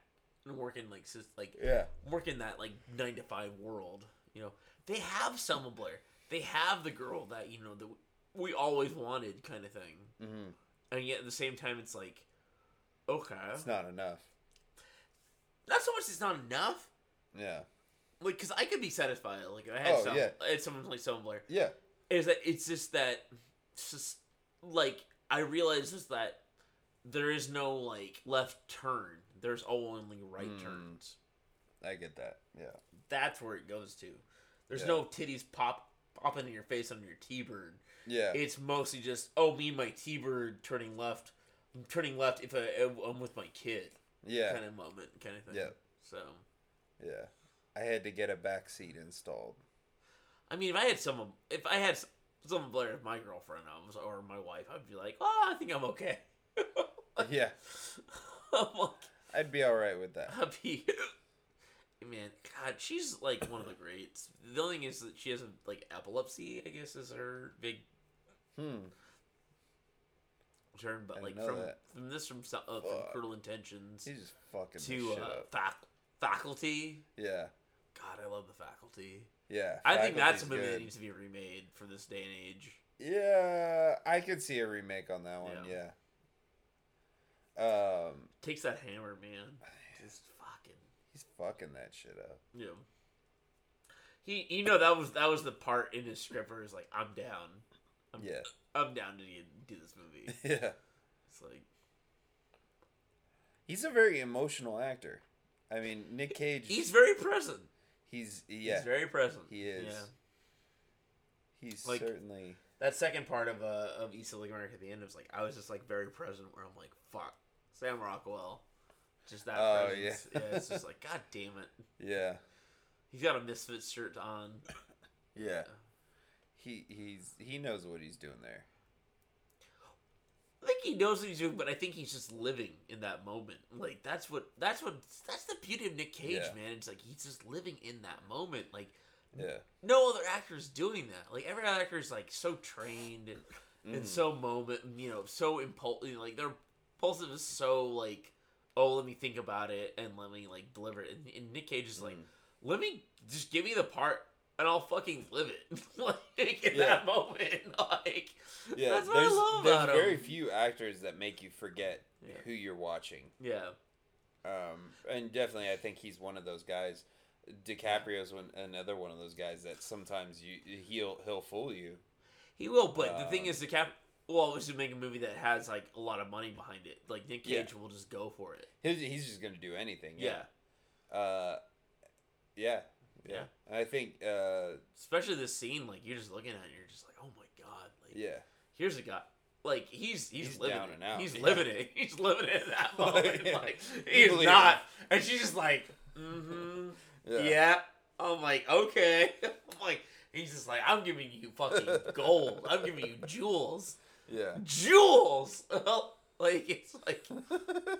and work in like like yeah. work in that like nine to five world. You know, they have Selma Blair. They have the girl that you know that we always wanted, kind of thing. hmm And yet at the same time, it's like, okay, It's not enough. not so much. It's not enough. Yeah. Like, cause I could be satisfied. Like, if I had Oh, some, yeah. I had someone like Selma Blair. Yeah. Is that it's just that, it's just like I realize is that there is no like left turn. There's only right Mm. turns. I get that. Yeah. That's where it goes to. There's Yeah. no titties pop popping in your face on your T-bird. Yeah. It's mostly just oh me and my T-bird turning left, I'm turning left if I, I'm with my kid yeah. kind of moment kind of thing. Yeah. So Yeah. I had to get a back seat installed. I mean, if I had some, if I had Selma Blair as my girlfriend, I was, or my wife, I'd be like, oh, I think I'm okay. Yeah. I'm like, I'd be all right with that. I'd be. Man, God, she's like one of the greats. The only thing is that she has a like epilepsy. I guess is her big Hmm. turn, but I like from that. from this from uh, from Cruel Intentions He's just fucking to shit uh, up. fac- Faculty. Yeah. God, I love the Faculty. Yeah. I think that's a movie that needs to be remade for this day and age. Yeah, I could see a remake on that one. Yeah. Yeah. Um, Takes that hammer, man. Just fucking he's fucking that shit up. yeah. He, you know, that was that was the part in his script where he's like, "I'm down, I'm, Yeah. I'm down to do this movie." Yeah. It's like, He's a very emotional actor. I mean, Nick Cage. he's very present. He's yeah. He's very present. he is. Yeah. He's Like- certainly. That second part of uh of East of Lake America at the end was like I was just like very present where I'm like, fuck, Sam Rockwell. Just that Oh, presence. yeah. yeah. It's just like, God damn it. Yeah. He's got a misfit shirt on. Yeah. He he's he knows what he's doing there. I think he knows what he's doing, but I think he's just living in that moment. Like that's what that's what that's the beauty of Nick Cage, Yeah. man. It's like he's just living in that moment. Like Yeah. no other actor is doing that. Like every other actor is like so trained and, and Mhm. so moment, you know, so impulsive. Like their impulsive is so like, oh, let me think about it and let me like deliver it. And, and Nick Cage is like, Mhm. let me just give me the part and I'll fucking live it. like in Yeah. that moment, like Yeah, that's what I there's, love there's about very him. few actors that make you forget Yeah. who you're watching. Yeah, Um, and definitely, I think he's one of those guys. DiCaprio's one, another one of those guys that sometimes you he'll he'll fool you. he will. But the thing Um, is, the cap will always make a movie that has like a lot of money behind it. Like Nick Yeah. Cage will just go for it. He's, he's just gonna do anything. Yeah. Yeah. Uh, yeah. Yeah. And I think. Uh, Especially this scene, like you're just looking at it, you're just like, oh my god, like yeah. here's a guy. Like he's he's, He's living down it. and out, He's yeah. living it. He's living it in that moment. Yeah. Like he's not, it. and she's just like, mm-hmm, Yeah. yeah. I'm like, okay. I'm like, he's just like, I'm giving you fucking gold. I'm giving you jewels, Yeah. jewels. like it's like,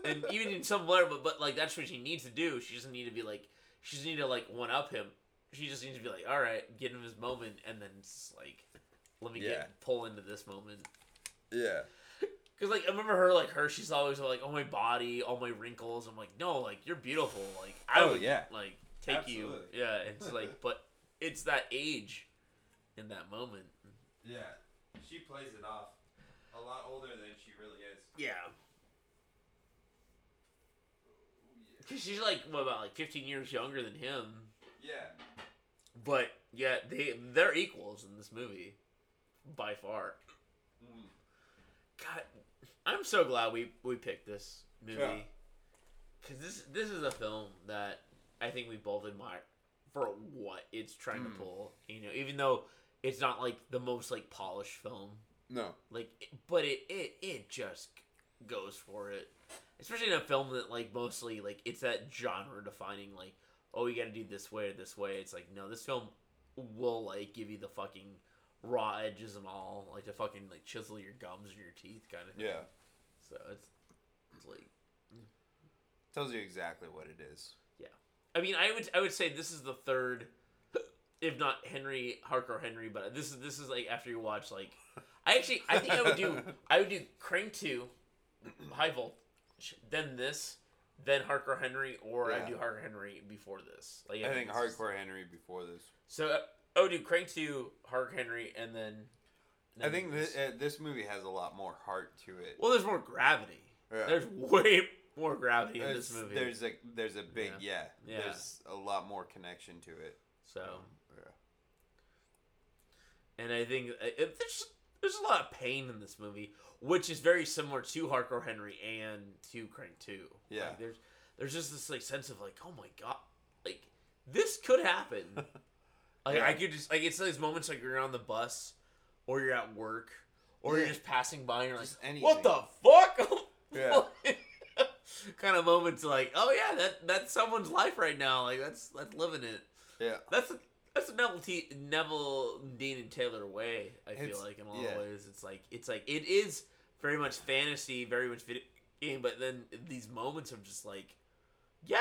and even in some letter, but but like that's what she needs to do. She doesn't need to be like, she doesn't need to like one up him. She just needs to be like, all right, get him his moment, and then it's like, let me Yeah. get pull into this moment. Yeah. Cause like I remember her like her she's always like oh my body all my wrinkles I'm like no like you're beautiful like I Oh, would yeah. like take you Absolutely. yeah it's like but it's that age in that moment Yeah. She plays it off a lot older than she really is. yeah oh, Cause she's like what about like 15 years younger than him Yeah. But yeah they they're equals in this movie by far Mm. God I'm so glad we we picked this movie Yeah. because this this is a film that I think we both admire for what it's trying to Mm. pull. You know, even though it's not like the most like polished film, No. like, but it it it just goes for it. Especially in a film that like mostly like it's that genre defining like oh you got to do this way or this way. It's like no, this film will like give you the fucking raw edges and all like to fucking like chisel your gums or your teeth kind of thing. Yeah. So it's it's like mm. Tells you exactly what it is. Yeah. I mean, I would I would say this is the third, if not Henry Harker Henry, but this is this is like after you watch like, I actually I think I would do I would do Crank two, High Voltage, then this, then Hardcore Henry, or Yeah. do Hardcore Henry before this. Like I think this is- Hardcore Henry before this. So uh, I would do Crank two, Hardcore Henry, and then. I think this, uh, this movie has a lot more heart to it. Well, there's more gravity. Yeah. There's way more gravity in There's, this movie. there's a there's a big yeah. Yeah. There's a lot more connection to it. so. yeah. and I think uh, it, there's there's a lot of pain in this movie, which is very similar to Hardcore Henry and to Crank Two. Yeah. like, there's there's just this like sense of like, oh my god, like this could happen. like Yeah. I could just like it's those moments like you're on the bus, or you're at work, or you're just passing by and you're Just like, anything. what the fuck? Yeah. kind of moments like, oh yeah, that that's someone's life right now. Like that's that's living it. Yeah. That's that's a Neville, T, Neville Dean and Taylor way. I feel It's- like in a lot yeah. of ways, it's like it's like it is very much fantasy, very much video game, but then these moments of just like, yeah,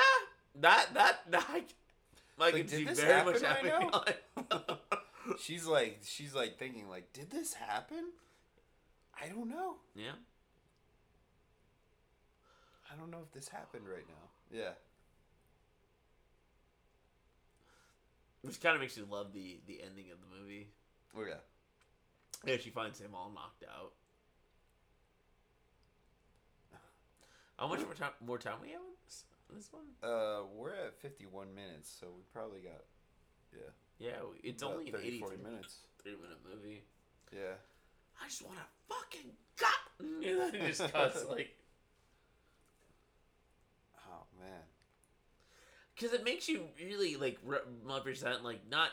that that that I, I Like, can did see this very much happen right now? she's like she's like thinking like, did this happen? I don't know. yeah, I don't know if this happened right now. Yeah. Which kind of makes you love the the ending of the movie. Oh yeah. Yeah, she finds him all knocked out. How much more time? More time we have on this, on this one? Uh, we're at 51 minutes, so we probably got Yeah, Yeah, it's about only an 30, 83 40 minutes. Three minute movie. Yeah. I just want to fucking cut. And then it just cuts like Oh man. Because it makes you really like represent like not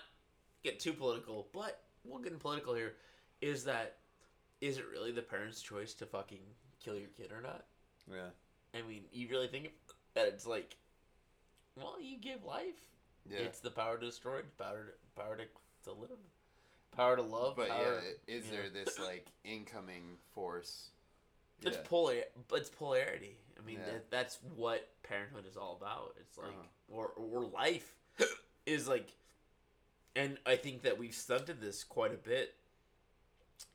get too political, but we'll get political here. Is that is it really the parents' choice to fucking kill your kid or not? Yeah. I mean, you really think that it's like, well, you give life. Yeah. It's the power to destroy, power to, power to, to live, power to love. but power, yeah, is there this like incoming force It's Yeah. polar. It's polarity. I mean, Yeah. that, that's what parenthood is all about. It's like, Uh-huh. Or or life is like, and I think that we've stunted this quite a bit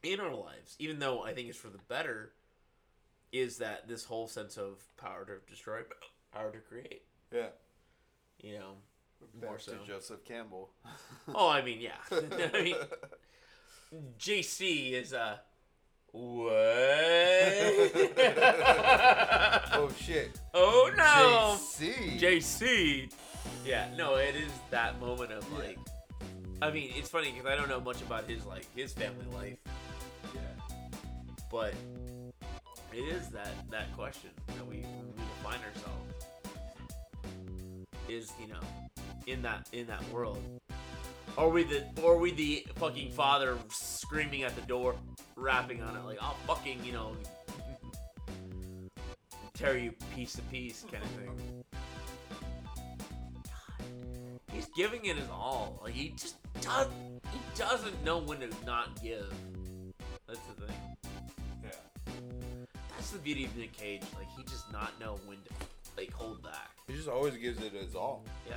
in our lives, even though I think it's for the better. Is that this whole sense of power to destroy, power to create? Yeah. You know. Back More to so. Joseph Campbell. Oh, I mean, yeah. I mean, JC is uh what? oh shit. oh no, JC. JC. Yeah, no, it is that moment of like. I mean, it's funny because I don't know much about his like his family life, Yeah. but it is that that question that we we define ourselves is you know in that in that world. Are we the or are we the fucking father screaming at the door, rapping on it like I'll fucking you know tear you piece to piece kind of thing. He's giving it his all. Like he just does. He doesn't know when to not give. That's the thing. Yeah. That's the beauty of Nick Cage. Like he just not know when to like hold back. He just always gives it his all. Yeah.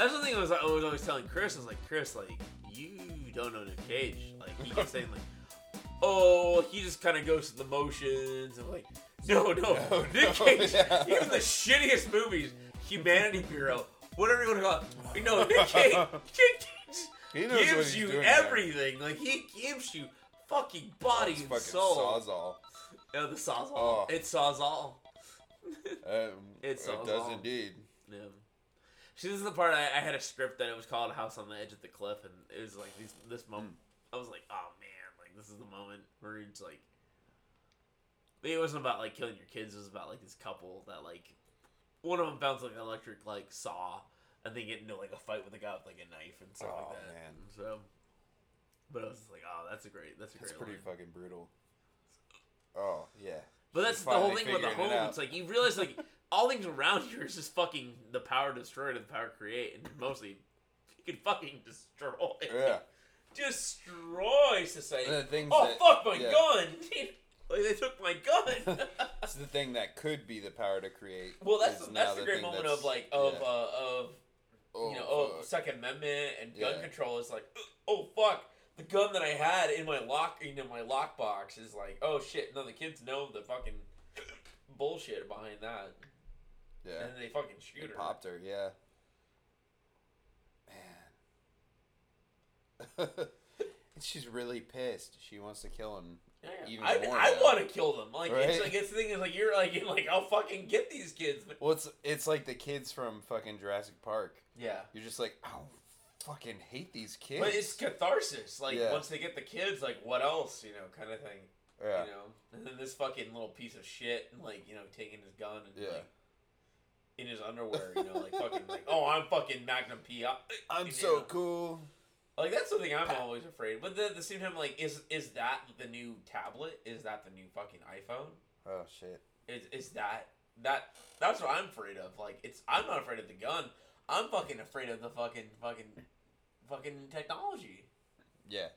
That's the thing I was, I was always telling Chris. I was like, Chris, like you don't know Nick Cage. Like he keeps saying like, oh, he just kind of goes through the motions and like, no, no, No, Nick no, Cage. yeah. Even the shittiest movies, Humanity Bureau, whatever you want to call it. No, Nick Cage. Nick Cage He gives you doing there. everything. Like he gives you fucking body It's and fucking soul. Sawzall. Yeah, the sawzall. Oh. It saws all. Um, It it does indeed. Yeah. See, this is the part I, I had a script that it was called "House on the Edge of the Cliff," and it was like these, this moment. Hmm. I was like, "Oh man, like this is the moment where it's like." It wasn't about like killing your kids. It was about like this couple that like, one of them found like an electric like saw, and they get into like a fight with a guy with like a knife and stuff Oh, like that. man. So, but I was just like, "Oh, that's a great, that's a It's great." pretty line. fucking brutal. Oh yeah. But that's the whole thing with the figuring it home. It's like you realize like all things around you is just fucking the power to destroy to the power to create, and mostly you can fucking destroy. Yeah. Destroy society. And the things oh that- fuck my yeah. gun! like they took my gun. It's the thing that could be the power to create. well, that's that's the the great moment of like of yeah. uh, of Oh, you know oh fuck. Second Amendment and gun Yeah. control is like oh fuck. The gun that I had in my lock, you know, my lockbox is like, oh shit! No, the kids know the fucking bullshit behind that. Yeah. And then they fucking shoot It her. popped her, yeah. Man. and she's really pissed. She wants to kill him. Yeah, even I, more I want to kill them. Like it's like it's the thing is like you're like you're like I'll fucking get these kids. But Well, it's it's like the kids from fucking Jurassic Park. yeah, You're just like, I fucking hate these kids. but it's catharsis. Like Yeah. once they get the kids, like what else, you know, kind of thing. yeah, You know, and then this fucking little piece of shit, and like you know, taking his gun and Yeah. like in his underwear, you know, like fucking like oh I'm fucking Magnum PI. I'm so know? cool. Like that's something I'm always afraid. But then at the same time, like is is that the new tablet? Is that the new fucking iPhone? Oh shit. Is is that that that's what I'm afraid of. Like it's I'm not afraid of the gun. I'm fucking afraid of the fucking fucking fucking technology. Yeah.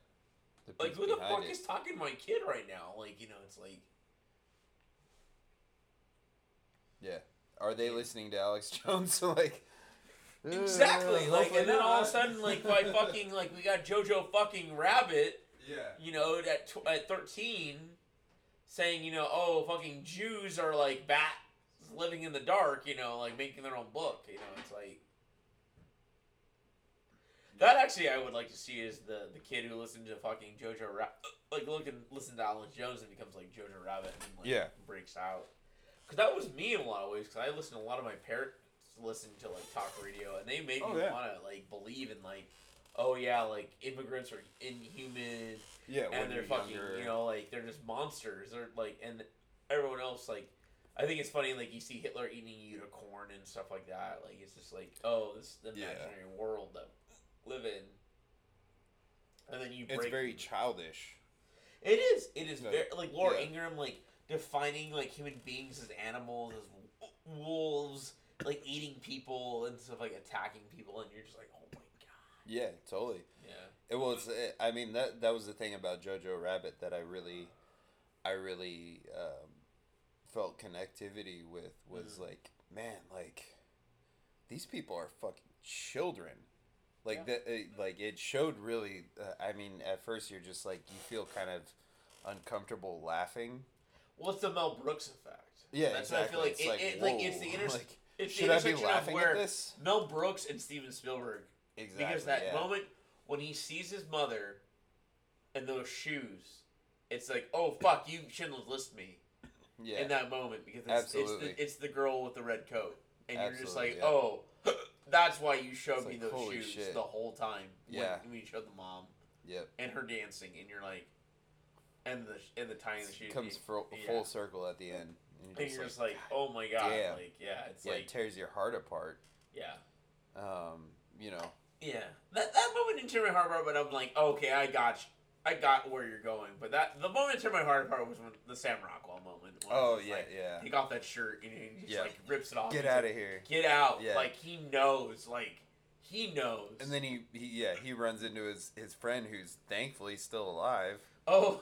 Like who the fuck it. is talking to my kid right now? Like, you know, it's like Yeah. Are they listening to Alex Jones? like. Exactly. "Uh, Like and then all of a sudden like by fucking like we got Jojo fucking Rabbit, Yeah. you know, at tw- at 13 saying, you know, oh, fucking Jews are like bats living in the dark, you know, like making their own book, you know, it's like That actually I would like to see is the the kid who listened to fucking Jojo Rabbit, like look and listen to Alan Jones and becomes like Jojo Rabbit and like Yeah. breaks out. Cause that was me in a lot of ways. Cause I listened to a lot of my parents listen to like talk radio and they made Oh, me yeah. want to like believe in like, oh yeah, like immigrants are inhuman Yeah. and they're fucking younger. you know like they're just monsters. They're like and everyone else like. I think it's funny, like you see Hitler eating a unicorn and stuff like that. Like it's just like, oh, this is the Yeah. imaginary world that we live in. And then you break. It's very childish. It is. It is Like, very like Laura yeah. Ingraham, like defining like human beings as animals, as w- wolves, like eating people and stuff, like attacking people, and you're just like, oh my god. Yeah, totally. Yeah. It was. I mean, that that was the thing about Jojo Rabbit that I really, I really um, felt connectivity with was Mhm. like, man, like these people are fucking children. Like Yeah. that, it, like it showed really. Uh, I mean, at first you're just like you feel kind of uncomfortable laughing. Well, it's the Mel Brooks effect. Yeah, That's exactly. what I feel like. It's it, like, it, like it's the inter- like, it's should the I be intersection laughing of where at this? Mel Brooks and Steven Spielberg. Exactly. Because that yeah. moment when he sees his mother in those shoes, it's like, oh fuck, you shouldn't have listened to me yeah. in that moment because it's, it's the it's the girl with the red coat, and you're just like, yeah. oh, that's why you showed me like, those shoes shit. the whole time. when- Yeah. when, you showed the mom Yep. and her dancing, and you're like, and the and the tying the shoes comes full, yeah. full circle at the end. And and you're just like, oh my god, damn. like yeah, it's yeah, it like tears your heart apart. yeah. Um, you know, Yeah, that that moment didn't tear my heart apart, but I'm like, okay, I got, you. I got where you're going. But that the moment that tore my heart apart was when the Sam Rockwell moment. Oh yeah, like, yeah. Take off that shirt and he just Yeah. like rips it off. Get out like, of here. Get out! Yeah. Like he knows. Like he knows. And then he, he, yeah, he runs into his his friend who's thankfully still alive. oh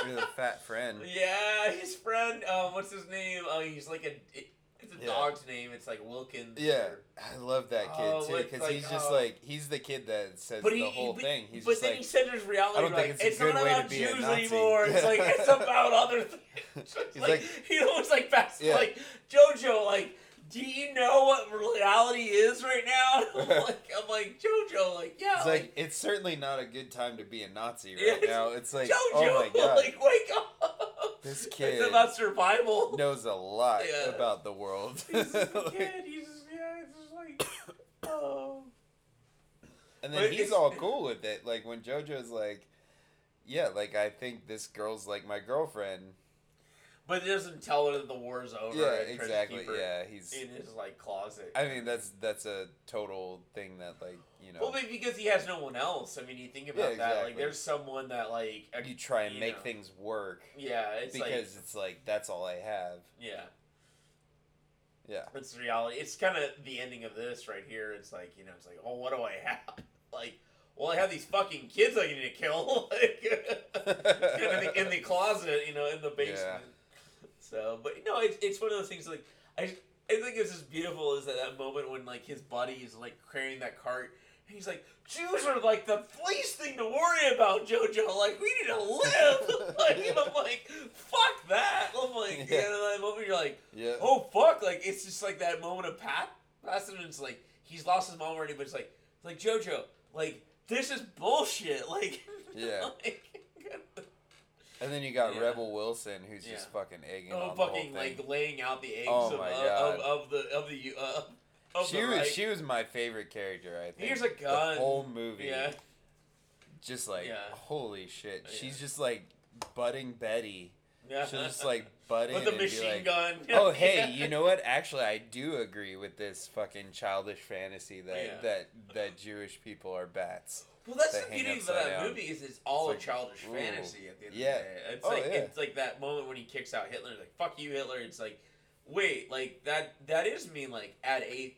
the fat friend. yeah, his friend. Um, what's his name? Oh, he's like a. It, it's a Yeah. dog's name. It's like Wilkins. Yeah, or- I love that kid Oh, too because like, he's just oh. like he's the kid that says But the whole but, thing. He's but just then like, he centers reality. I don't like, think it's a it's good not way to about Jews Nazi." anymore. It's like it's about other things. It's He's like, like- he almost like fast Yeah. like JoJo. Like, do you know what reality is right now? I'm like, I'm like JoJo. Like, yeah, it's like, like it's certainly not a good time to be a Nazi right now. It's like, oh JoJo. oh my god, like, wake up. This It's kid about survival. knows a lot Yeah. about the world. He's just a kid. He's just, yeah, it's just like, oh. And then But he's all cool with it. Like when JoJo's like, yeah, like I think this girl's like my girlfriend. But it doesn't tell her that the war's over. yeah, and tries to exactly. Yeah, he's. In his like closet. I mean, that's that's a total thing that like you know Well, maybe because he has no one else. I mean, you think about Yeah, that. Like, there's someone that like, a- you try and you make know. things work yeah, it's because like, it's like that's all I have. yeah, Yeah. it's reality. It's kind of the ending of this right here. It's like, you know, it's like, oh, what do I have? Like, well, I have these fucking kids I need to kill, like, in, the, in the closet, you know, in the basement. So, but no, it's it's one of those things. Like, I I think it's just beautiful is that that moment when like his buddy is like carrying that cart. And he's like, Jews are like the least thing to worry about, JoJo. Like, we need to live. like, and I'm like, fuck that. I'm like, Yeah. yeah. and that moment you're like, Yeah. oh fuck. Like, it's just like that moment of Pat. It's like he's lost his mom already, but it's like, like JoJo, like this is bullshit. Like, Yeah. like, And then you got Yeah. Rebel Wilson, who's just fucking egging oh, on the whole fucking thing. like laying out the eggs Oh of, of, of the of the uh, of she the was right. she was my favorite character. I think. Here's a gun. The whole movie. Yeah, Just like Yeah. holy shit. Yeah. She's just like budding Betty. Yeah. She'll just like butt in with and be machine like, gun. oh hey you know what actually i do agree with this fucking childish fantasy that Yeah. that that jewish people are bats Well, that's that the hang beauty of uh, upside that down. movie is it's all It's a like, childish ooh. fantasy at the end Yeah. of the day. It's Oh, like yeah. it's like that moment when he kicks out Hitler. Like fuck you, Hitler. It's like wait, like that that is me like at eighth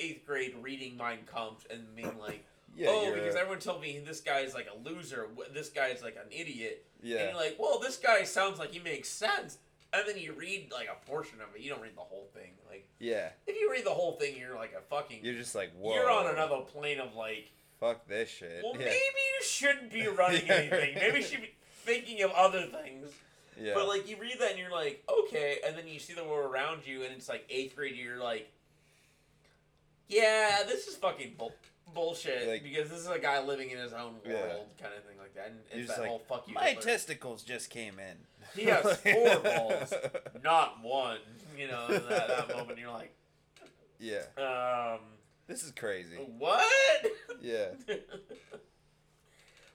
eighth grade reading Mein Kampf and being like. Yeah oh, because a- everyone told me this guy is like a loser. This guy is like an idiot. Yeah. And you're like, well, this guy sounds like he makes sense. And then you read like a portion of it. You don't read the whole thing. Like yeah if you read the whole thing, you're like a fucking. you're just like whoa You're on another plane of like. fuck this shit Well, yeah maybe you shouldn't be running Yeah, anything. Maybe you should be thinking of other things. yeah But like you read that and you're like, okay, and then you see the world around you, and it's like eighth grade. You're like, yeah, this is fucking bull- bullshit Like- because this is a guy living in his own Yeah. world, kind of thing like that. And You're it's just that like, whole fuck you. my Hitler. testicles just came in He has four balls, not one. You know, in that, that moment you're like, yeah um, this is crazy what? yeah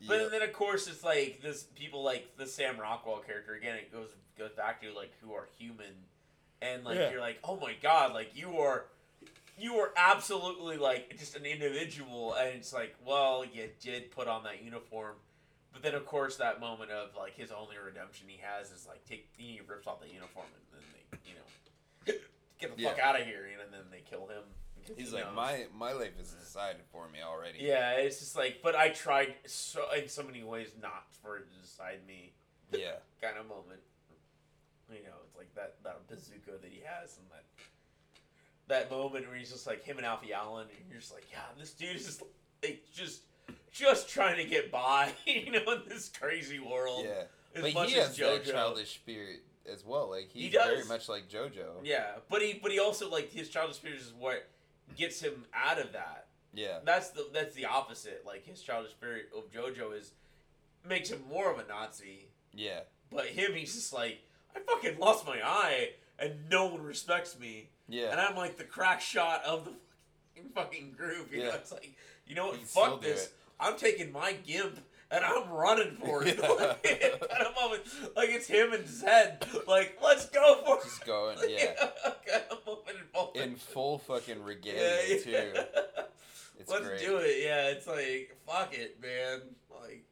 But Yep. then of course it's like this people like the Sam Rockwell character again. It goes goes back to like who are human, and like Yeah. you're like oh my god like you are you were absolutely like just an individual, and it's like well you did put on that uniform, but then of course that moment of like his only redemption he has is like take he rips off the uniform and then they you know get the fuck out of here and then they kill him. he's like knows. my my life is decided for me already Yeah, it's just like, but I tried so in so many ways not for it to decide me yeah kind of moment. you know, it's like that that bazooka that he has and that that moment where he's just like him and Alfie Allen, and you're just like, yeah, this dude is just like just just trying to get by, you know, in this crazy world. Yeah, As but much he as has that childish spirit as well. Like He he's does. very much like JoJo. Yeah, but he but he also like his childish spirit is what gets him out of that. Yeah, That's the that's the opposite. Like his childish spirit of JoJo is makes him more of a Nazi. yeah, But him, he's just like, I fucking lost my eye, and no one respects me, yeah. and I'm like the crack shot of the fucking, fucking group. You know, Yeah. it's like, you know what? You Fuck this. I'm taking my gimp. And I'm running for it. Yeah. like, kind of moment, like it's him and Zed. Like, let's go for Just it. going, yeah, of moment involving. in full fucking yeah, regalia yeah. too. It's Let's great. do it. Yeah, it's like fuck it, man. Like,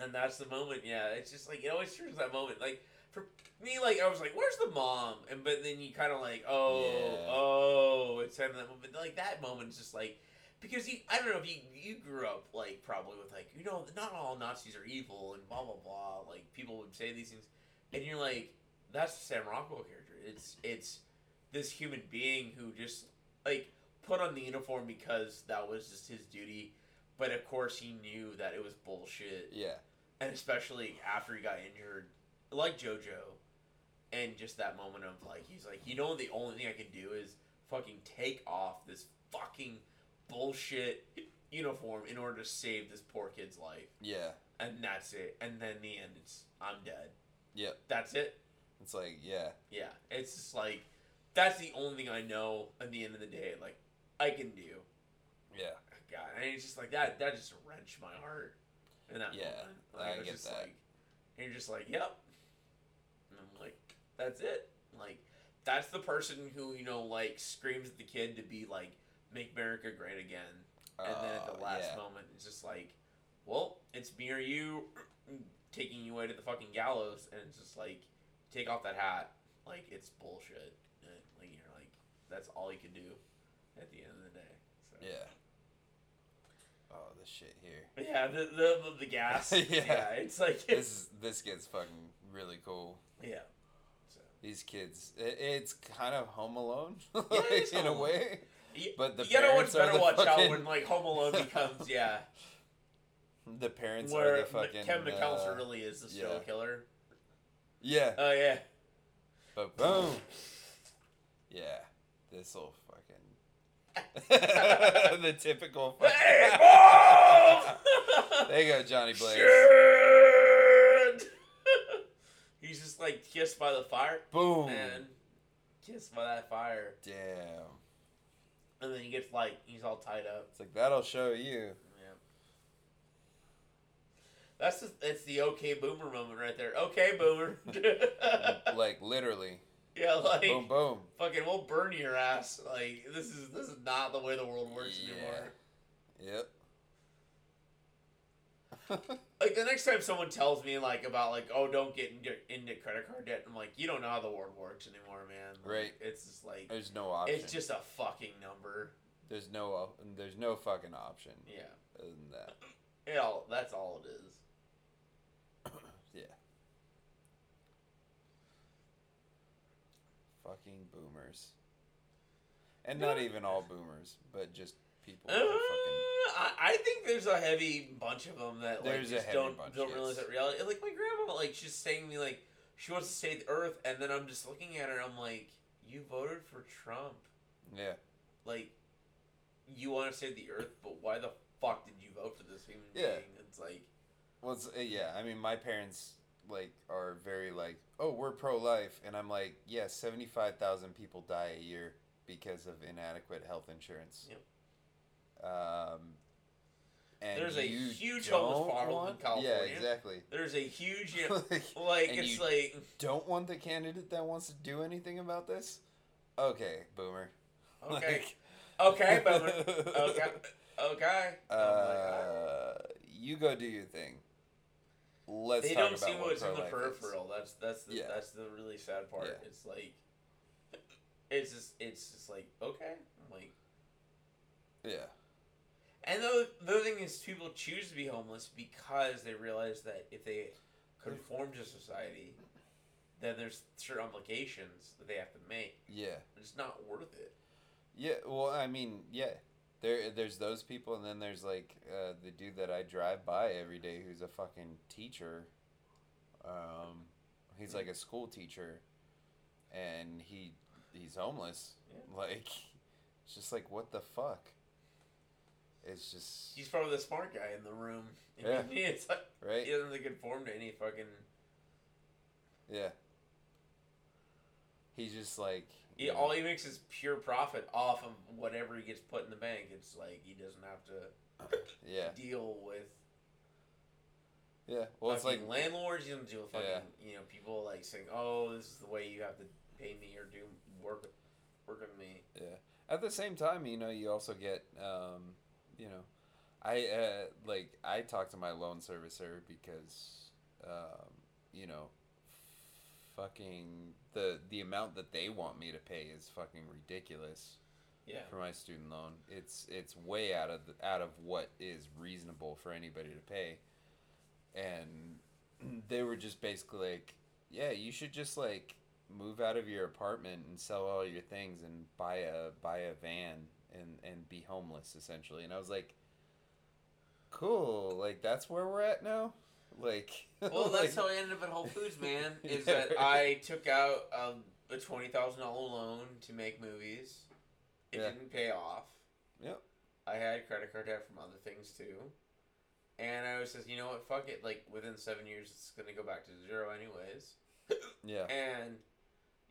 and that's the moment. Yeah, it's just like it always turns that moment. Like for me, like I was like, "Where's the mom?" And but then you kind of like, "Oh, Yeah. oh," it's kind of that moment. Like that moment is just like because you. I don't know if you you grew up like probably with like you know not all Nazis are evil and blah blah blah. Like people would say these things, and you're like, that's the Sam Rockwell character. It's it's this human being who just like put on the uniform because that was just his duty. But of course, he knew that it was bullshit, Yeah, and especially after he got injured, like JoJo, and just that moment of like he's like, you know, the only thing I can do is fucking take off this fucking bullshit uniform in order to save this poor kid's life, yeah, and that's it. And then the end, it's I'm dead. Yep. That's it. it's like yeah, Yeah, it's just like that's the only thing I know. At the end of the day, like I can do. yeah, God, and it's just like that. That just wrenched my heart. In that Yeah, moment, like, I get just that. Like, and you're just like, yep. And I'm like, that's it. Like, that's the person who you know, like, screams at the kid to be like, make America great again. And then at the Uh, last yeah. moment, it's just like, well, it's me or you, taking you away to the fucking gallows, and it's just like, take off that hat. Like, it's bullshit. And, like, you're like, that's all you can do at the end of the day. So. yeah. Oh, this shit here. Yeah, the the, the gas. Yeah. it's like This is this gets fucking really cool. yeah. These kids, it, it's kind of Home Alone, Yeah, like, is in Home a way. you, But the you watch parents better watch out when like Home Alone becomes yeah, The parents are the fucking. Kevin McAllister uh, really is the serial yeah. killer. Yeah, Oh yeah. but boom. Yeah, this will fucking. the typical. Hey, fucking- mom! there you go, Johnny Blaze. Shit! He's just like kissed by the fire Boom. and kissed by that fire, Damn. and then he gets like he's all tied up. It's like that'll show you. Yeah. That's the, it's the okay boomer moment right there. Okay boomer. like literally. yeah, like boom, boom. fucking we'll burn your ass. Like this is this is not the way the world works Yeah. anymore. Yep. Like the next time someone tells me like about like oh don't get into, into credit card debt, I'm like you don't know how the world works anymore, man. Like, Right. It's just like There's no option. it's just a fucking number. There's no. op- There's no fucking option. Yeah. Other than that. Yeah, all- that's all it is. Yeah. Fucking boomers. And not even all boomers, but just people. Uh, fucking, I, I think there's a heavy bunch of them that like just don't bunch, don't realize yes. that reality. Like my grandma, like she's saying to me like she wants to save the earth, and then I'm just looking at her. I'm like, you voted for Trump. yeah. Like, you want to save the earth, but why the fuck did you vote for this human Yeah. being? It's like, Well, it's, uh, yeah. I mean, my parents like are very like, oh, we're pro life, and I'm like, yeah, seventy five thousand people die a year because of inadequate health insurance. Yep. Um. And There's a huge homeless problem in California. Yeah, exactly. there's a huge Like, like it's you- like don't want the candidate that wants to do anything about this? Okay, boomer. okay, Like- okay, boomer, okay, okay. I'm Uh, you go do your thing. Let's they don't see what's in the pro-life is. peripheral. That's that's the Yeah. that's the really sad part. Yeah. It's like it's just it's just like okay, I'm like Yeah, and the the other thing is people choose to be homeless because they realize that if they conform to society, then there's certain obligations that they have to make. Yeah. It's not worth it. Yeah, well, I mean, yeah. There, there's those people, and then there's like uh, the dude that I drive by every day, who's a fucking teacher. Um, he's like a school teacher, and he he's homeless. Yeah. Like, it's just like what the fuck. It's just He's probably the smart guy in the room. Yeah. it's like, right. he doesn't conform to any fucking. Yeah. He's just like He, all he makes is pure profit off of whatever he gets put in the bank. It's like he doesn't have to yeah, deal with yeah. Well, it's like landlords. He doesn't deal with fucking Yeah. you know people like saying, "Oh, this is the way you have to pay me or do work work with me." Yeah. At the same time, you know, you also get, um, you know, I uh, like I talk to my loan servicer because, um, you know, fucking the the amount that they want me to pay is fucking ridiculous Yeah. for my student loan. It's it's way out of the, out of what is reasonable for anybody to pay, and they were just basically like, yeah, you should just like move out of your apartment and sell all your things and buy a buy a van and and be homeless essentially. And I was like, cool, like that's where we're at now. Like, Well, like- that's how I ended up at Whole Foods, man. Is that I took out um, a twenty thousand dollar loan to make movies. It Yeah. didn't pay off. Yep. I had credit card debt from other things too. And I was just, you know what, fuck it. Like within seven years, it's gonna go back to zero anyways. yeah, And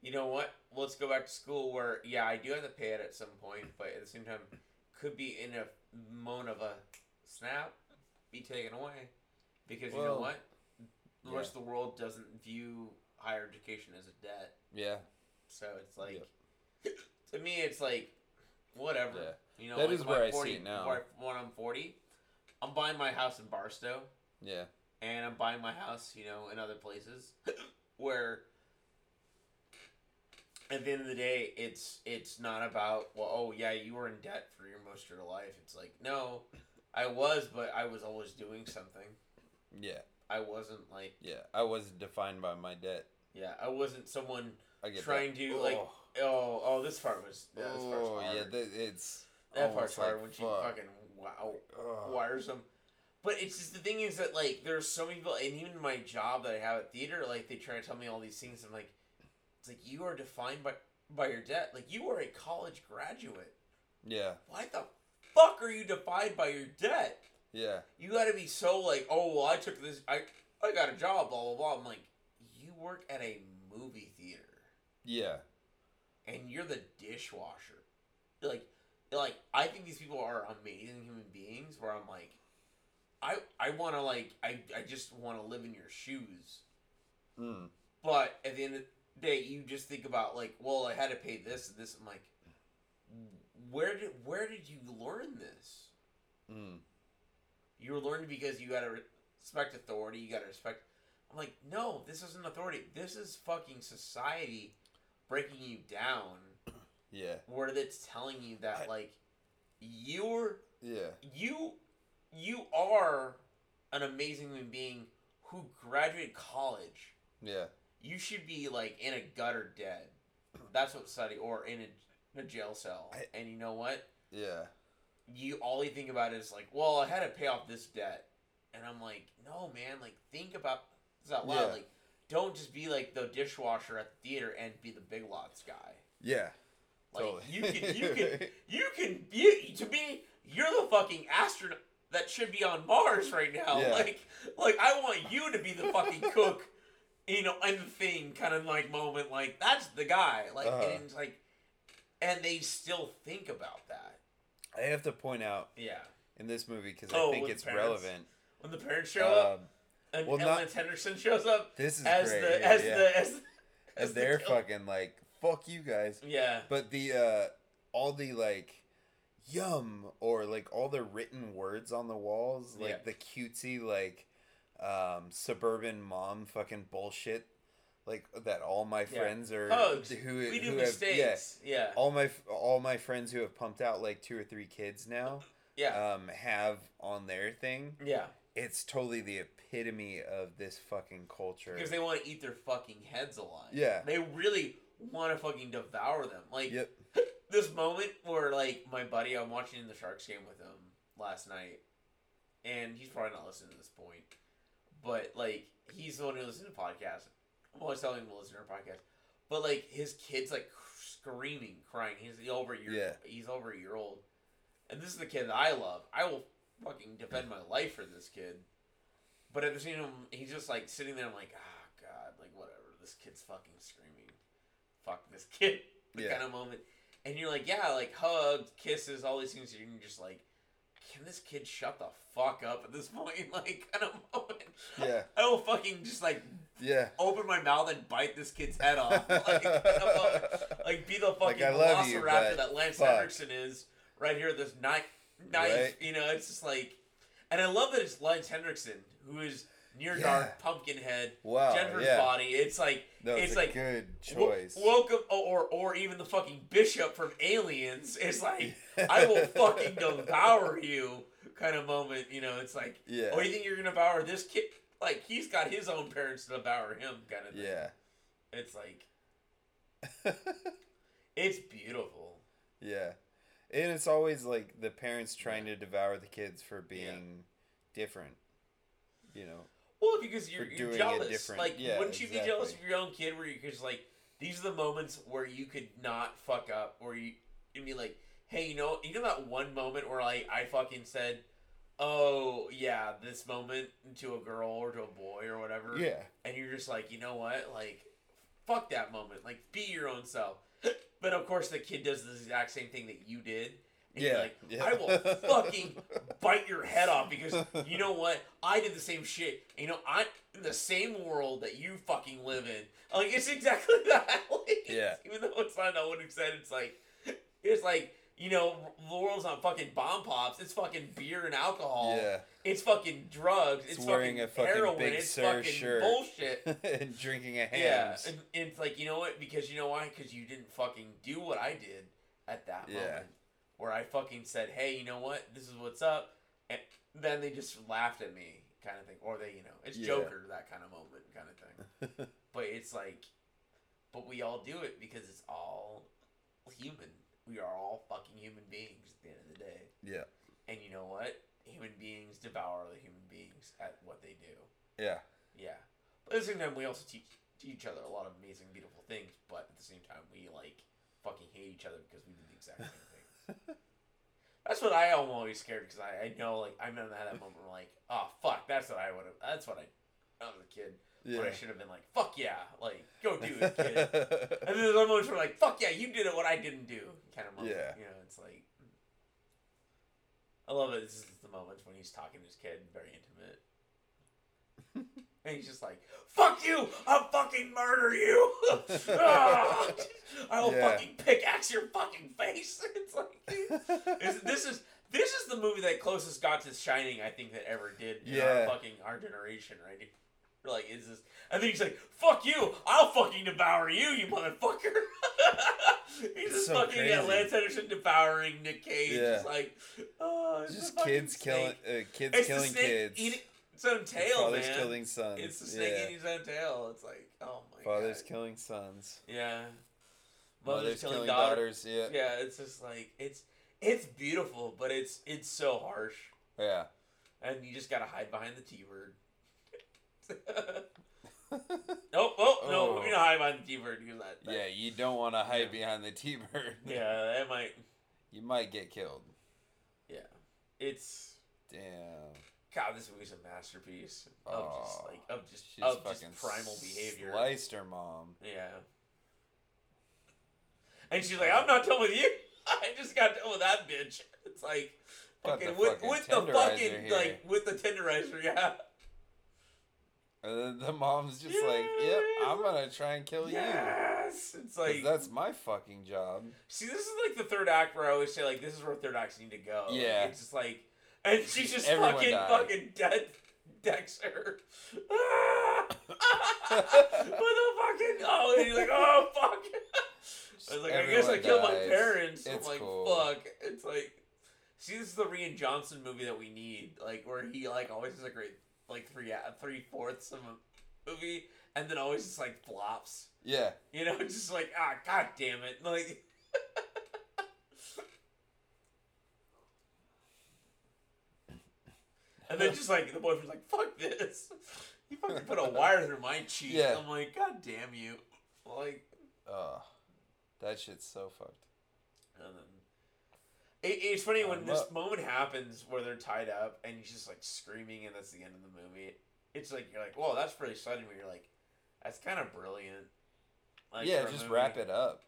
you know what? Let's go back to school where, yeah, I do have to pay it at some point, but at the same time, could be in a moment of a snap, be taken away. Because you know what? The yeah. rest of the world doesn't view higher education as a debt. yeah, So it's like, to me, it's like, whatever. Yeah. You know, That like is where I'm I see it now. When I'm 40, I'm buying my house in Barstow yeah, and I'm buying my house, you know, in other places where at the end of the day, it's it's not about well, oh yeah, you were in debt for your most of your life. It's like no, I was, but I was always doing something. yeah, I wasn't like yeah. I wasn't defined by my debt. yeah, I wasn't someone I get trying that. to like Oh. oh oh this part was yeah, this part's oh hard. yeah, that, it's that oh, part's almost hard like, when she fuck. fucking wow oh, Ugh. wires them. But it's just the thing is that like there's so many people, and even my job that I have at theater, like they try to tell me all these things. I'm like, it's like you are defined by by your debt. Like you are a college graduate. Yeah, Why the fuck are you defined by your debt? yeah, You got to be so like, oh well, I took this, I I got a job, blah blah blah. I'm like, you work at a movie theater, yeah, and you're the dishwasher. Like, like I think these people are amazing human beings. Where I'm like, I I want to like I I just want to live in your shoes. mm. But at the end of the day, you just think about like, well, I had to pay this and this. I'm like, where did where did you learn this? Mm. You were learning because you gotta respect authority. You gotta respect. I'm like, no, this isn't authority. This is fucking society breaking you down. yeah, Where it's telling you that like you're yeah, you you are an amazing human being who graduated college. yeah, You should be like in a gutter dead. That's what study or in a, in a jail cell. I- and you know what? yeah, You all you think about is like, well, I had to pay off this debt, and I'm like, no, man. Like, think about this out loud. Yeah. Like, don't just be like the dishwasher at the theater and be the big lots guy. yeah. Like, Totally. you can, you can, you can. You, to me, you're the fucking astronaut that should be on Mars right now. Yeah. Like, like I want you to be the fucking cook. You know, thing kind of like moment, like that's the guy. Like, Uh-huh. and it's like, and they still think about that. I have to point out Yeah. in this movie because Oh, I think it's parents? relevant. When the parents show up, Um, and well, Ellen not- Henderson shows up this is as great. the yeah, as yeah. the as, as as they're kill- fucking like fuck you guys. Yeah. But the uh all the like yum or like all the written words on the walls, like Yeah. the cutesy like um suburban mom fucking bullshit like that all my Yeah. friends are Hugs. who we do who have yeah. Yeah. all my all my friends who have pumped out like two or three kids now Yeah. um have on their thing Yeah. it's totally the epitome of this fucking culture. because they want to eat their fucking heads alive. Yeah. they really want to fucking devour them. Like Yep. this moment where like my buddy, I'm watching the Sharks game with him last night, and he's probably not listening to this point, but like he's the one who listens to podcasts. I'm always telling him to listen to our podcast, but like his kid's like screaming, crying. He's over a year. Yeah. He's over a year old, and this is the kid that I love. I will fucking defend my life for this kid. But at the same time, he's just like sitting there. I'm like, ah, god, like whatever. This kid's fucking screaming. Fuck this kid. The Yeah. kind of moment. And you're like, yeah, like hugs, kisses, all these things. And you're just like, can this kid shut the fuck up at this point? Like, kind of moment. Yeah. I will fucking just like Yeah. open my mouth and bite this kid's head off. Like, moment. like be the fucking I love you, velociraptor that Lance fuck. Is right here. This knife, knife. Right. You know, it's just like, and I love that it's Lance Henriksen who is near Yeah. dark, pumpkin head, Wow. Jennifer's yeah. body. It's like it's a like good choice. welcome, oh, or or even the fucking bishop from Aliens. It's like I will fucking devour you, kind of moment. You know, it's like, Yeah. oh, you think you're gonna devour this kid? Like he's got his own parents to devour him, kind of thing. Yeah. It's like it's beautiful. yeah. And it's always like the parents trying to devour the kids for being different. You know. Well, because you're, you're jealous. Like, Yeah, wouldn't you be jealous of your own kid? Where you because like these are the moments where you could not fuck up, or you you'd be like, hey, you know, you know that one moment where like I fucking said, oh yeah, this moment to a girl or to a boy or whatever, Yeah. and you're just like, you know what, like, fuck that moment, like, be your own self. But of course, the kid does the exact same thing that you did. And Yeah. like, yeah. I will fucking bite your head off because you know what? I did the same shit. And, you know, I'm in the same world that you fucking live in. Like it's exactly that. Like, Yeah. Even though it's not no one who said it's like it's like you know the world's not fucking bomb pops. It's fucking beer and alcohol. Yeah. It's fucking drugs. It's, It's wearing fucking, a fucking heroin. Big it's Sur fucking shirt. bullshit. and drinking a Yeah, and, and it's like you know what? Because you know why? Because you didn't fucking do what I did at that Yeah. moment, where I fucking said, "Hey, you know what? This is what's up," and then they just laughed at me, kind of thing, or they, you know, it's Yeah. Joker that kind of moment, kind of thing. but it's like, but we all do it because it's all human. We are all fucking human beings at the end of the day, yeah. and you know what? Human beings devour other human beings at what they do. Yeah. Yeah. But at the same time, we also teach, teach each other a lot of amazing, beautiful things. But at the same time, we like fucking hate each other because we do the exact same thing. that's what I am always scared because I, I know like I'm in that moment where like oh fuck that's what I would have that's what I I was a kid Yeah. but I should have been like fuck yeah like go do it kid and then there's other moments where like fuck yeah you did it what I didn't do kind of moment Yeah. you know it's like I love it this is the moments when he's talking to his kid very intimate and he's just like, "Fuck you! I'll fucking murder you! Ah! I will Yeah. fucking pickaxe your fucking face!" It's like is- this is this is the movie that closest got to Shining I think that ever did in our fucking our generation, right? We're like, is this? And then he's like, "Fuck you! I'll fucking devour you, you motherfucker!" he's just So fucking yeah, crazy. Lance Henderson devouring Nick Cage. Yeah. Just like, oh, it's Just kids killing uh, kids It's killing kids. eating its own tail, fathers man. killing sons. It's the snake yeah. eating his own tail. It's like, oh my god. Fathers god. killing sons. yeah. Mothers, Mothers, killing, killing daughters. daughters. Yeah. Yeah, it's just like it's it's beautiful, but it's it's so harsh, Yeah. and you just gotta hide behind the T word. oh, oh, no, Oh. we're gonna hide behind the T word because that, that- Yeah, you don't want to hide Yeah. behind the T-bird. yeah, that might, You might get killed. yeah, it's Damn. God, this movie's a masterpiece of just Oh, like of just She's of just primal behavior. Sliced her mom. Yeah. And she's like, I'm not done with you. I just got done with that bitch. It's like the with with the fucking here. like with the tenderizer, yeah. And then the mom's just like, "Yep, I'm gonna try and kill you. Yes. It's like that's my fucking job." see this is like the third act where I always say like this is where third acts need to go. Like, Yeah. it's just like and she's just Everyone fucking died. fucking dead Dexter. Ah! With a fucking oh and he's like, oh fuck. I was like, I guess I Everyone killed my parents. It's I'm like, cool. fuck. It's like, See, this is the Rian Johnson movie that we need, like where he like always has a great like three three fourths of a movie, and then always just like flops. Yeah. You know, just like ah, god damn it, like. And then just like the boyfriend's like, "Fuck this." He fucking put a wire through my cheek. Yeah. I'm like, God damn you. Like, Oh, that shit's so fucked. and then it, it's funny when this uh, moment happens where they're tied up and he's just like screaming, and that's the end of the movie. It's like you're like, "Whoa, that's pretty sudden." But you're like, "That's kind of brilliant." Like, yeah, just wrap it up.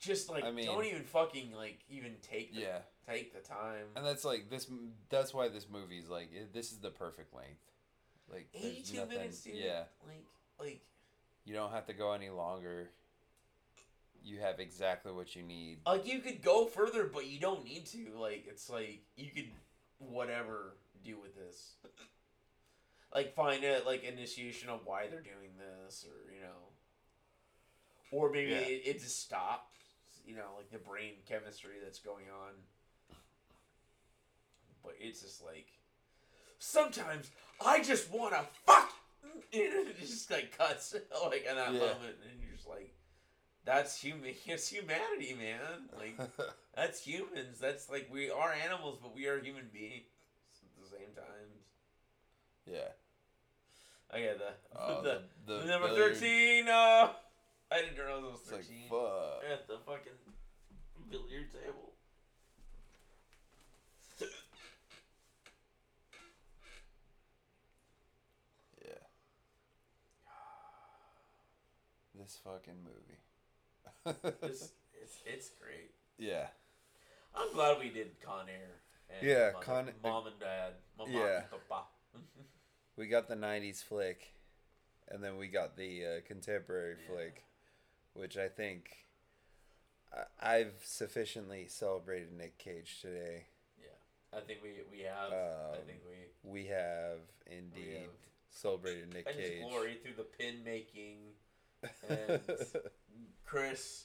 Just like I mean- don't even fucking like even take the, Yeah. Take the time. And that's like this. That's why this movie's like it, this is the perfect length. Like Eighty-two nothing. minutes, dude. Yeah, Like, like you don't have to go any longer. You have exactly what you need. like you could go further, but you don't need to. Like it's like you could whatever do with this. Like find a like initiation of why they're doing this, or you know, or maybe Yeah. it, it just stops. You know, like the brain chemistry that's going on. But it's just like sometimes I just want to fuck. it just like cuts like in that Yeah. moment, and you're just like, that's human. It's humanity, man. Like that's humans. That's like we are animals, but we are human beings at the same time. yeah. Okay, the Oh, the, the, the number billiard- thirteen. Uh, I didn't realize it was It's like thirteen fuck. at the fucking billiard table. Yeah. This fucking movie. It's, it's it's great. yeah. I'm glad we did Con Air. And Yeah, Mom- Con- Mom and Dad. Mama Yeah. and Papa. We got the '90s flick, and then we got the uh, contemporary Yeah. flick, which I think I- I've sufficiently celebrated Nick Cage today. Yeah. I think we we have. I Um, think we We have indeed have. celebrated Nick Cage. glory through the pin making. And Chris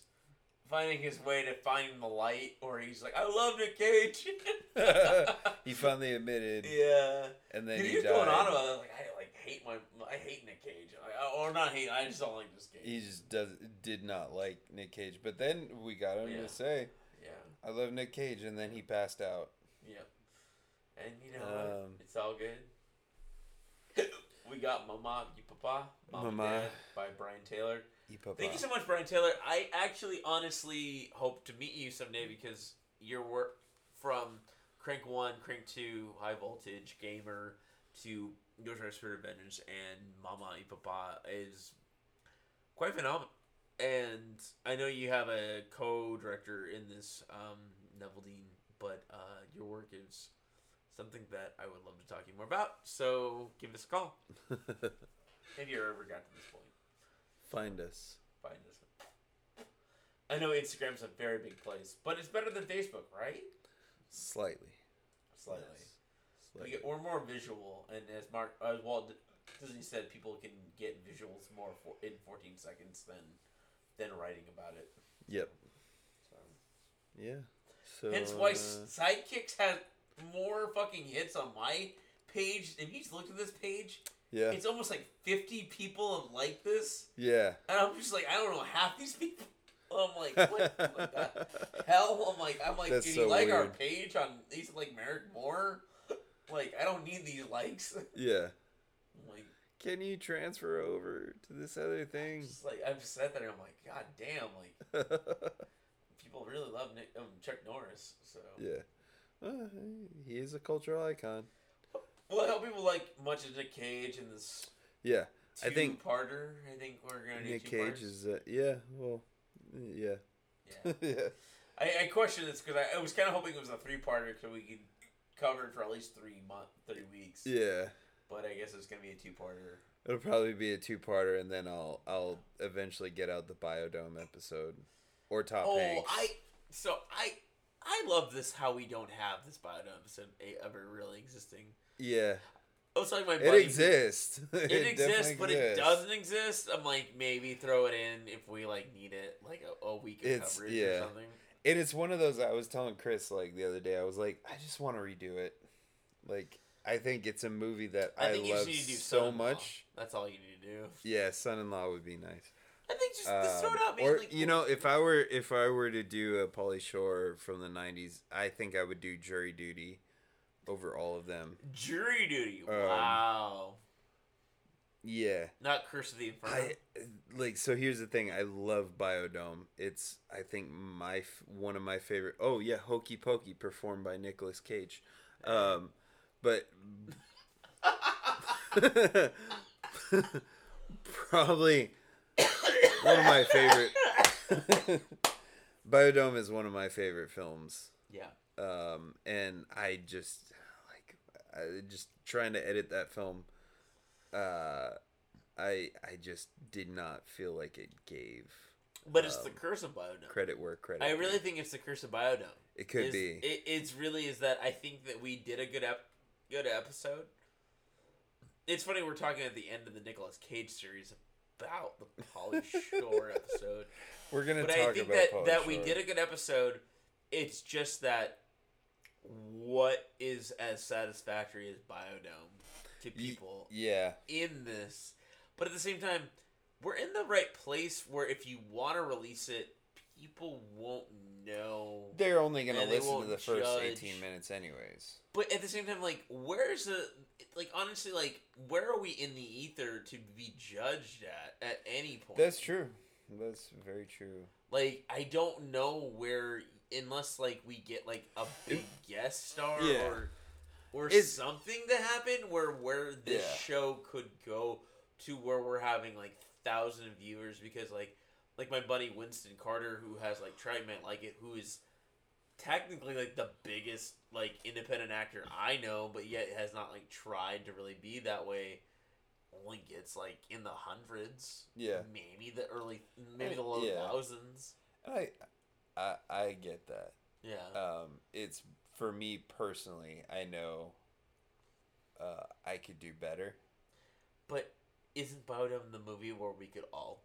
finding his way to finding the light, or he's like, "I love Nick Cage." he finally admitted, yeah. and then he was going on about it, like I like hate my I hate Nick Cage, I, or not hate. I just don't like this Cage. he just does did not like Nick Cage, but then we got him Yeah. to say, yeah, "I love Nick Cage," and then he passed out. yeah. And you know? Um, It's all good. We got Mama You Papa, Mom and Mama. Dad by Brian Taylor. He papa. Thank you so much, Brian Taylor. I actually honestly hope to meet you someday because your work from Crank 1, Crank 2, High Voltage, Gamer to Ghost Rider Spirit of Vengeance and Mama y Papa is quite phenomenal. And I know you have a co director in this, um, Neveldine, but uh, your work is something that I would love to talk to you more about. So give us a call if you ever got to this point Find us. find us. I know Instagram's a very big place, but it's better than Facebook, right? Slightly. Slightly. Yes. We Slightly. get, we're more visual, and as Mark, as Walt Disney said, people can get visuals more for, in 14 seconds than than writing about it. Yep. So. Yeah. So. Hence why uh, Sidekicks has more fucking hits on my page. If you just look at this page, yeah. it's almost like 50 people have liked this, Yeah. and I'm just like, I don't know half these people. I'm like, what, the hell? I'm like, I'm like, That's do so you like our page on these like Merrick Moore? Like, I don't need these likes. Yeah. I'm like, Can you transfer over to this other thing? just like I've just sat there I'm like, god damn, like people really love Nick, um, Chuck Norris. So, yeah. Uh, he is a cultural icon. well, I hope people like much of Nick Cage in this Yeah. I think- two-parter. I think we're gonna Nick Cage parts. is. Uh, yeah. Well. Yeah. Yeah. yeah. I, I question this because I, I was kind of hoping it was a three-parter so we could cover it for at least three month, three weeks. Yeah. But I guess it's gonna be a two-parter. It'll probably be a two-parter, and then I'll I'll eventually get out the Biodome episode, or Top Oh, Hanks. I so I I love this how we don't have this biodome episode ever really existing. yeah. I was talking to my It exists. It, definitely exists, but it doesn't exist. I'm like maybe throw it in if we like need it, like a, a week of It's- coverage yeah. or something. And it's one of those I was telling Chris like the other day. I was like, I just want to redo it. Like, I think it's a movie that I I, think you love just need to do so much. That's all you need to do. Yeah, son-in-law would be nice. I think just, just throw it Um, out, man. or like, you know, if I were if I were to do a Pauly Shore from the '90s, I think I would do Jury Duty over all of them. jury duty. Um, wow. Yeah, Not Curse of the Inferno. I like. So here's the thing: I love Biodome. It's I think my f- one of my favorite. Oh yeah, Hokey Pokey, performed by Nicolas Cage. Um, but probably one of my favorite. Biodome is one of my favorite films. yeah. um, and I just like I just trying to edit that film. Uh, I I just did not feel like it gave But it's the Um, Curse of Biodome. credit where credit. I really think it's the Curse of Biodome. it could Is- be. It, it's really is that I think that we did a good ep- good episode. It's funny we're talking at the end of the Nicolas Cage series about the Pauly Shore episode, We're gonna but talk I think about that Pauly that we did a good episode. It's just that what is as satisfactory as Biodome to people Yeah, in this, but at the same time, we're in the right place where if you want to release it, people won't know. they're only gonna listen to the first judge. eighteen minutes, anyways. But at the same time, like, where's the like? Honestly, like, where are we in the ether to be judged at at any point? That's true. That's very true. like I don't know where unless like we get like a big guest star Yeah. or or It's- something to happen where where this Yeah. show could go to where we're having like thousand viewers because like like my buddy Winston Carter who has like Tried Like It who is technically like the biggest like independent actor I know but yet has not like tried to really be that way only gets like in the hundreds Yeah, maybe the early maybe the low yeah. thousands I I I get that. yeah Um, it's for me personally. I know. Uh, I could do better. But isn't Biodome the movie where we could all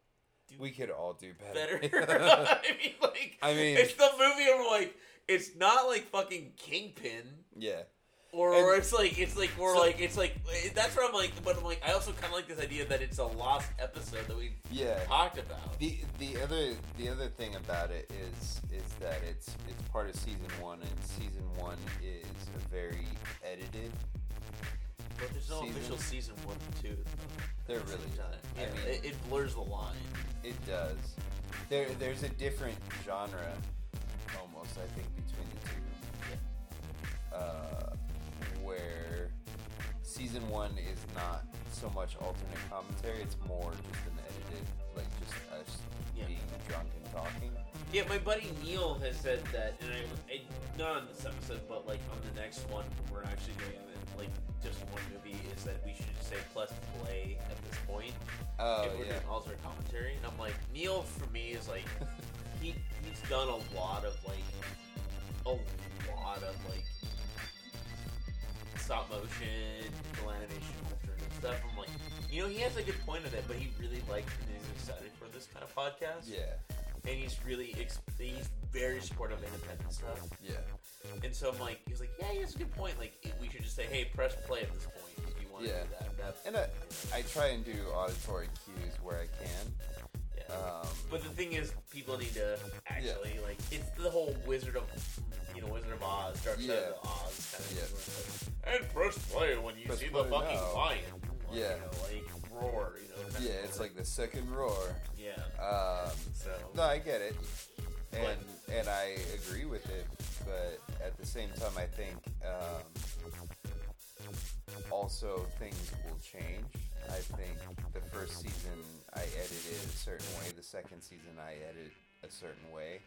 do We could all do better. better? I mean, like, I mean- it's the movie where like it's not like fucking Kingpin, yeah. or, or it's like it's like we're So- like it's like that's where I'm like, but I'm like I also kind of like this idea that it's a lost episode that we Yeah. talked about. The the other the other thing about it is is that it's it's part of season one and season one is a very edited. But there's no season. official season one and two. There really not. Yeah, I mean, it, it blurs the line. it does. There there's a different genre, almost I think between the two. Uh, where season one is not so much alternate commentary; it's more just an edited, like just us Yeah. being drunk and talking. Yeah, my buddy Neil has said that, and I, I not on this episode, but like on the next one, we're actually doing like just one movie. Is that we should say plus play at this point Oh if we're yeah. doing alternate commentary. And I'm like, Neil for me is like he he's done a lot of like a lot of like stop motion, animation, alternate stuff. I'm like, you know, he has a good point of it, but he really likes excited for this kind of podcast Yeah. and he's really ex- he's very supportive of independent stuff. Yeah. And so I'm like, he's like, yeah, he has a good point. Like, we should just say, hey, press play at this point if you want to Yeah. do that. And I, I try and do auditory cues where I can. yeah. Um, but the thing is, people need to actually like it's the whole Wizard of you know Wizard of Oz, Dark Side Yeah. of the Oz kind of Yeah. thing. it's like, and press play when you Press see the fucking now." lion. Like, Yeah. You know, like roar. You know. yeah, it's like the second roar. yeah. Um, So no, I get it, and and I agree with it, but at the same time, I think um, also things will change. I think the first season I edited a certain way, the second season I edit a certain way,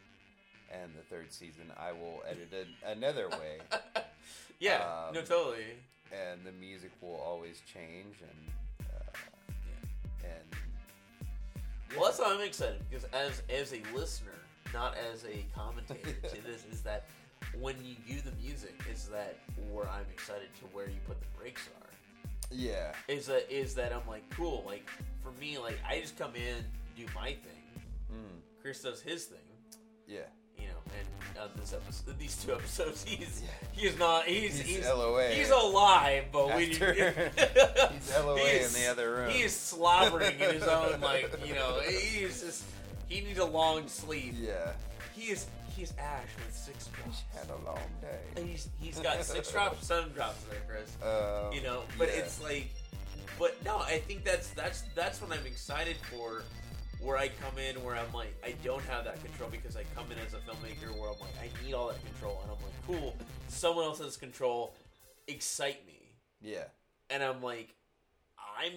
and the third season I will edit it another way. yeah, Um, no, totally. and the music will always change and Well, that's why I'm excited because as as a listener, not as a commentator to this, is that when you do the music, is that where I'm excited to where you put the breaks are. yeah Is that is that I'm like cool. Like for me, like I just come in, do my thing. mm, Chris does his thing. yeah You know, and on this episode, these two episodes. He's he's not. He's He's he's LOA. He's alive, but we. After- He's LOA he in the other room. He is slobbering in his own like you know. He's just. He needs a long sleep. Yeah. He is. He's Ash with six drops. Had a long day. And he's he's got six drops, seven drops there, Chris. Um, you know but yeah. it's like but no i think that's that's that's what i'm excited for where i come in where i'm like i don't have that control because i come in as a filmmaker where i'm like i need all that control and i'm like cool someone else has control excite me Yeah. and i'm like i'm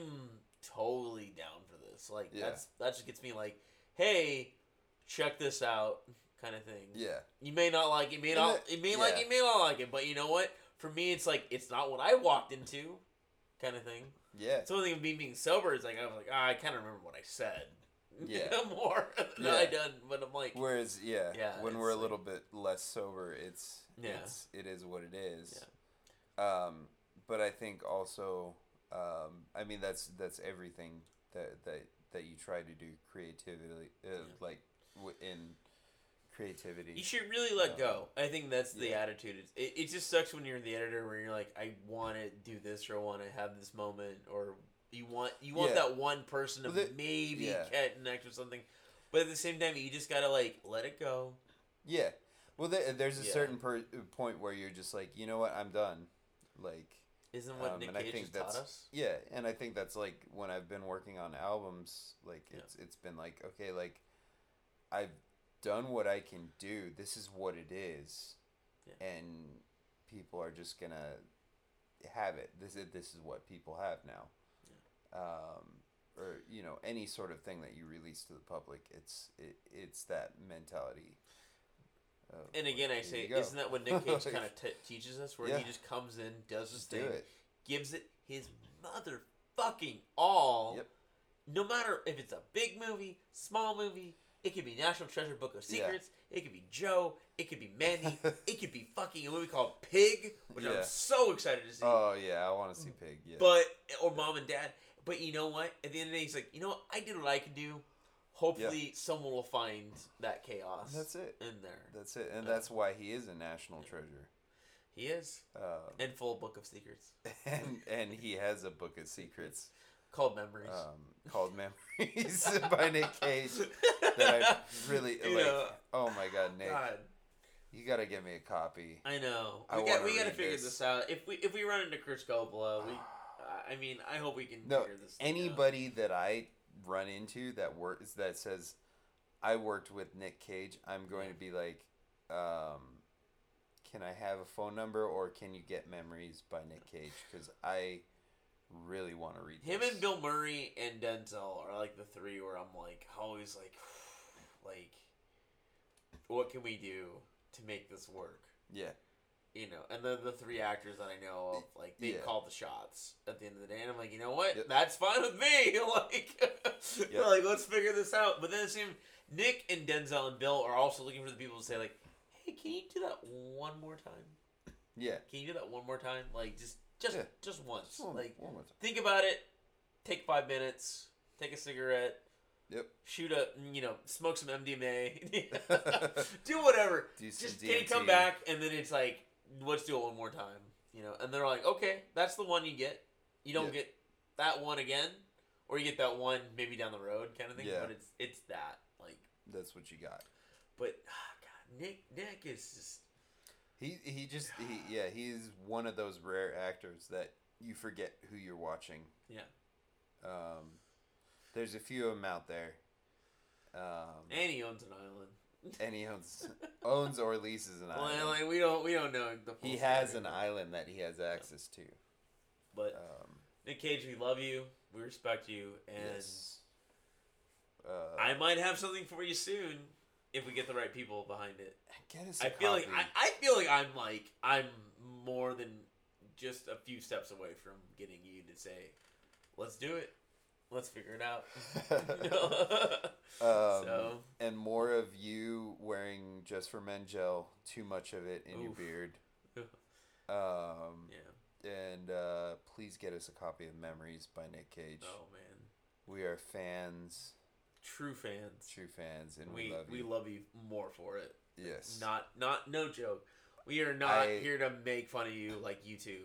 totally down for this like Yeah. that's that just gets me like hey check this out kind of thing Yeah. you may not like it, may not, the- you may like it, you may not like it, but you know what? For me, it's like it's not what I walked into, kind of thing. Yeah. It's only thing of me being sober is like I was like, ah, I kind of remember what I said. Yeah. more than Yeah. I done, but I'm like, Whereas, yeah, Yeah, when we're a little bit less sober, it's Yeah. it's it is what it is. Yeah. Um, but I think also, um, I mean that's that's everything that that that you try to do creatively, uh, Yeah. like w- in creativity. you should really let Um, go. I think that's the yeah. attitude. It, it just sucks when you're the editor where you're like, I want to do this or I want to have this moment or you want you want Yeah. that one person to Well, the- maybe yeah. connect or something. But at the same time, you just gotta like let it go. Yeah. Well, there, there's a Yeah. certain per- point where you're just like, you know what, I'm done. Like, Isn't what Um, Nick and I Cage think has taught us? yeah, and I think that's like when I've been working on albums, like Yeah. it's it's been like, okay, like I've done what I can do. This is what it is, Yeah. and people are just gonna have it. This is this is what people have now. Um, or you know any sort of thing that you release to the public, it's it, it's that mentality. of, And again, I say, isn't that what Nick Cage kind of t- teaches us? Where Yeah. he just comes in, does his just do thing, it? gives it his motherfucking all. Yep. No matter if it's a big movie, small movie, it could be National Treasure Book of Yeah. Secrets, it could be Joe, it could be Mandy, it could be fucking a movie called Pig, which Yeah. I'm so excited to see. Oh yeah, I want to see Pig. Yeah. But or Mom and Dad. But you know what? At the end of the day, he's like, you know what? I did what I could do. Hopefully, someone will find that chaos. That's it. in there. That's it, and that's why he is a national treasure. He is. Um, And full book of secrets and and he has a book of secrets called Memories. um, called Memories by Nick Cage that I really You like. know, oh my god, Nick, God, you gotta get me a copy. I know. I We got. We got to read figure this. this. out. If we if we run into Chris Coppola, we. I mean, I hope we can No, figure this. thing out. anybody that I run into that works that says I worked with Nick Cage, I'm going to be like, um, can I have a phone number or can you get Memories by Nick Cage? Because I really want to read Him this. and Bill Murray and Denzel are like the three where I'm like always like, like, what can we do to make this work? Yeah, You know, and then the three actors that I know of, like they Yeah. call the shots at the end of the day, and I'm like, you know what? Yep. That's fine with me. like, Yep. like let's figure this out. But then the same Nick and Denzel and Bill are also looking for the people to say like, hey, can you do that one more time? yeah. Can you do that one more time? Like just just Yeah. just once. One- like one more time. think about it. Take five minutes. Take a cigarette. Yep. Shoot a you know smoke some MDMA. do whatever. Do some Just can you come back and then it's like let's do it one more time. You know, and they're like, okay, that's the one you get. You don't Yeah. get that one again, or you get that one maybe down the road kind of thing. Yeah. But it's it's that like. That's what you got. But ah, God, Nick Nick is just He he just he yeah he's one of those rare actors that you forget who you're watching. Yeah. Um, there's a few of them out there. Um, and he owns an island. And he owns owns or leases an Well, island. like, we don't we don't know the. He has story, an island that he has access to. But Um, Nick Cage, we love you. We respect you, and yes. Uh, I might have something for you soon if we get the right people behind it. get us I feel like. I, I feel like I'm like I'm more than just a few steps away from getting you to say, "Let's do it. Let's figure it out." um, so and more of you wearing just for men gel, too much of it in your beard. Um, yeah. and uh, please get us a copy of Memories by Nick Cage. Oh man, We are fans, true fans. true fans, and we, we love we love you more for it. Yes. Not not no joke. We are not I- here to make fun of you like YouTube,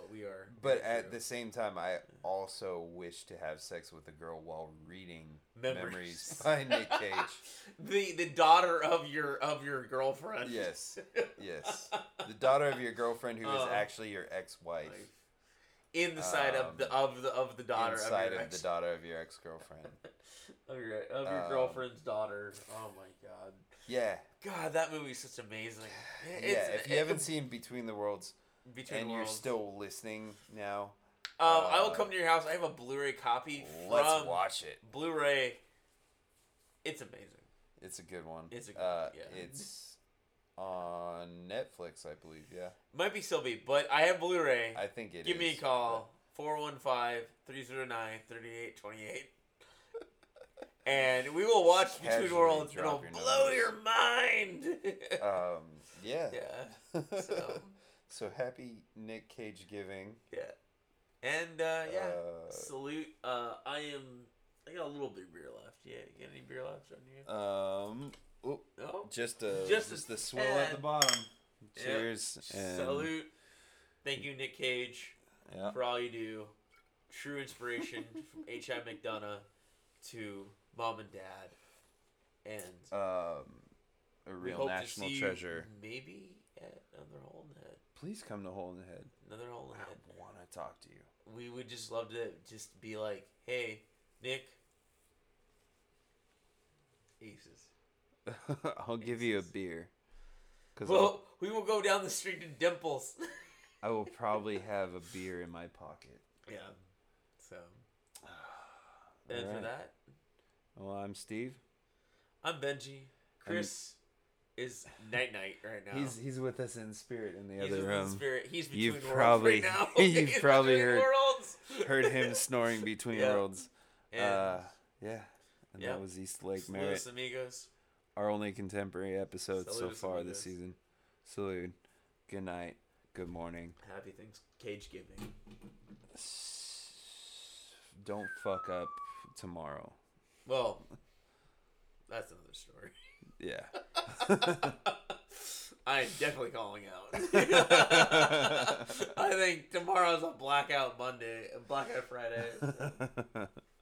but we are. But at the same time, I also wish to have sex with a girl while reading Memories. Memories, by Nick Cage. the the daughter of your of your girlfriend. Yes, yes. The daughter of your girlfriend who is Oh. actually your ex-wife. In the side of the of the of the daughter inside of your of ex, the daughter of your ex-girlfriend. of your of your Um, girlfriend's daughter. Oh my god. Yeah, God, that movie's such amazing. yeah. If you it- haven't seen Between the Worlds Between and you're still listening now, um, I will uh, come to your house. I have a Blu-ray copy let's watch it. Blu-ray. It's amazing. It's a good one. It's a good- uh, yeah. It's on Netflix, I believe. Yeah, Might be still be, but I have Blu-ray. I think it Give me a call. 415-309-3828. and we will watch Between Worlds. It'll your blow numbers. your mind. Um, yeah. yeah. So, so happy Nick Cage giving. yeah. And uh, yeah. Uh, Salute. Uh, I am. I got a little bit of beer left. Yeah. You got any beer left on you? Um, oh, No. just a Just just, the swill at the bottom. Yeah. Cheers. And, Salute. Thank you, Nick Cage, Yeah. for all you do. True inspiration from H.I. McDunnough to mom and dad. And Um, a real national treasure. Maybe at another hole in the head. Please come to Hole in the Head. Another hole in the I head. want to talk to you. We would just love to just be like, hey, Nick. Aces. I'll give you a Aces. beer. Because Well, we will go down the street to Dimples. I will probably have a beer in my pocket. yeah. So, and for that, Well, I'm Steve. I'm Benji. Chris is night night right now. He's he's with us in spirit in the He's other with room. the spirit. He's between You've worlds probably- right now. you've He's probably between heard- worlds. Heard him snoring between Yeah. worlds. And uh, yeah. And yeah. that was East Lake Saludos, Merritt. amigos. Our only contemporary episode so far amigos. this season. Salute. Good night. Good morning. Happy things, cage giving. Don't fuck up tomorrow. Well, that's another story. Yeah. I am definitely calling out. I think tomorrow's a blackout Monday, a blackout Friday.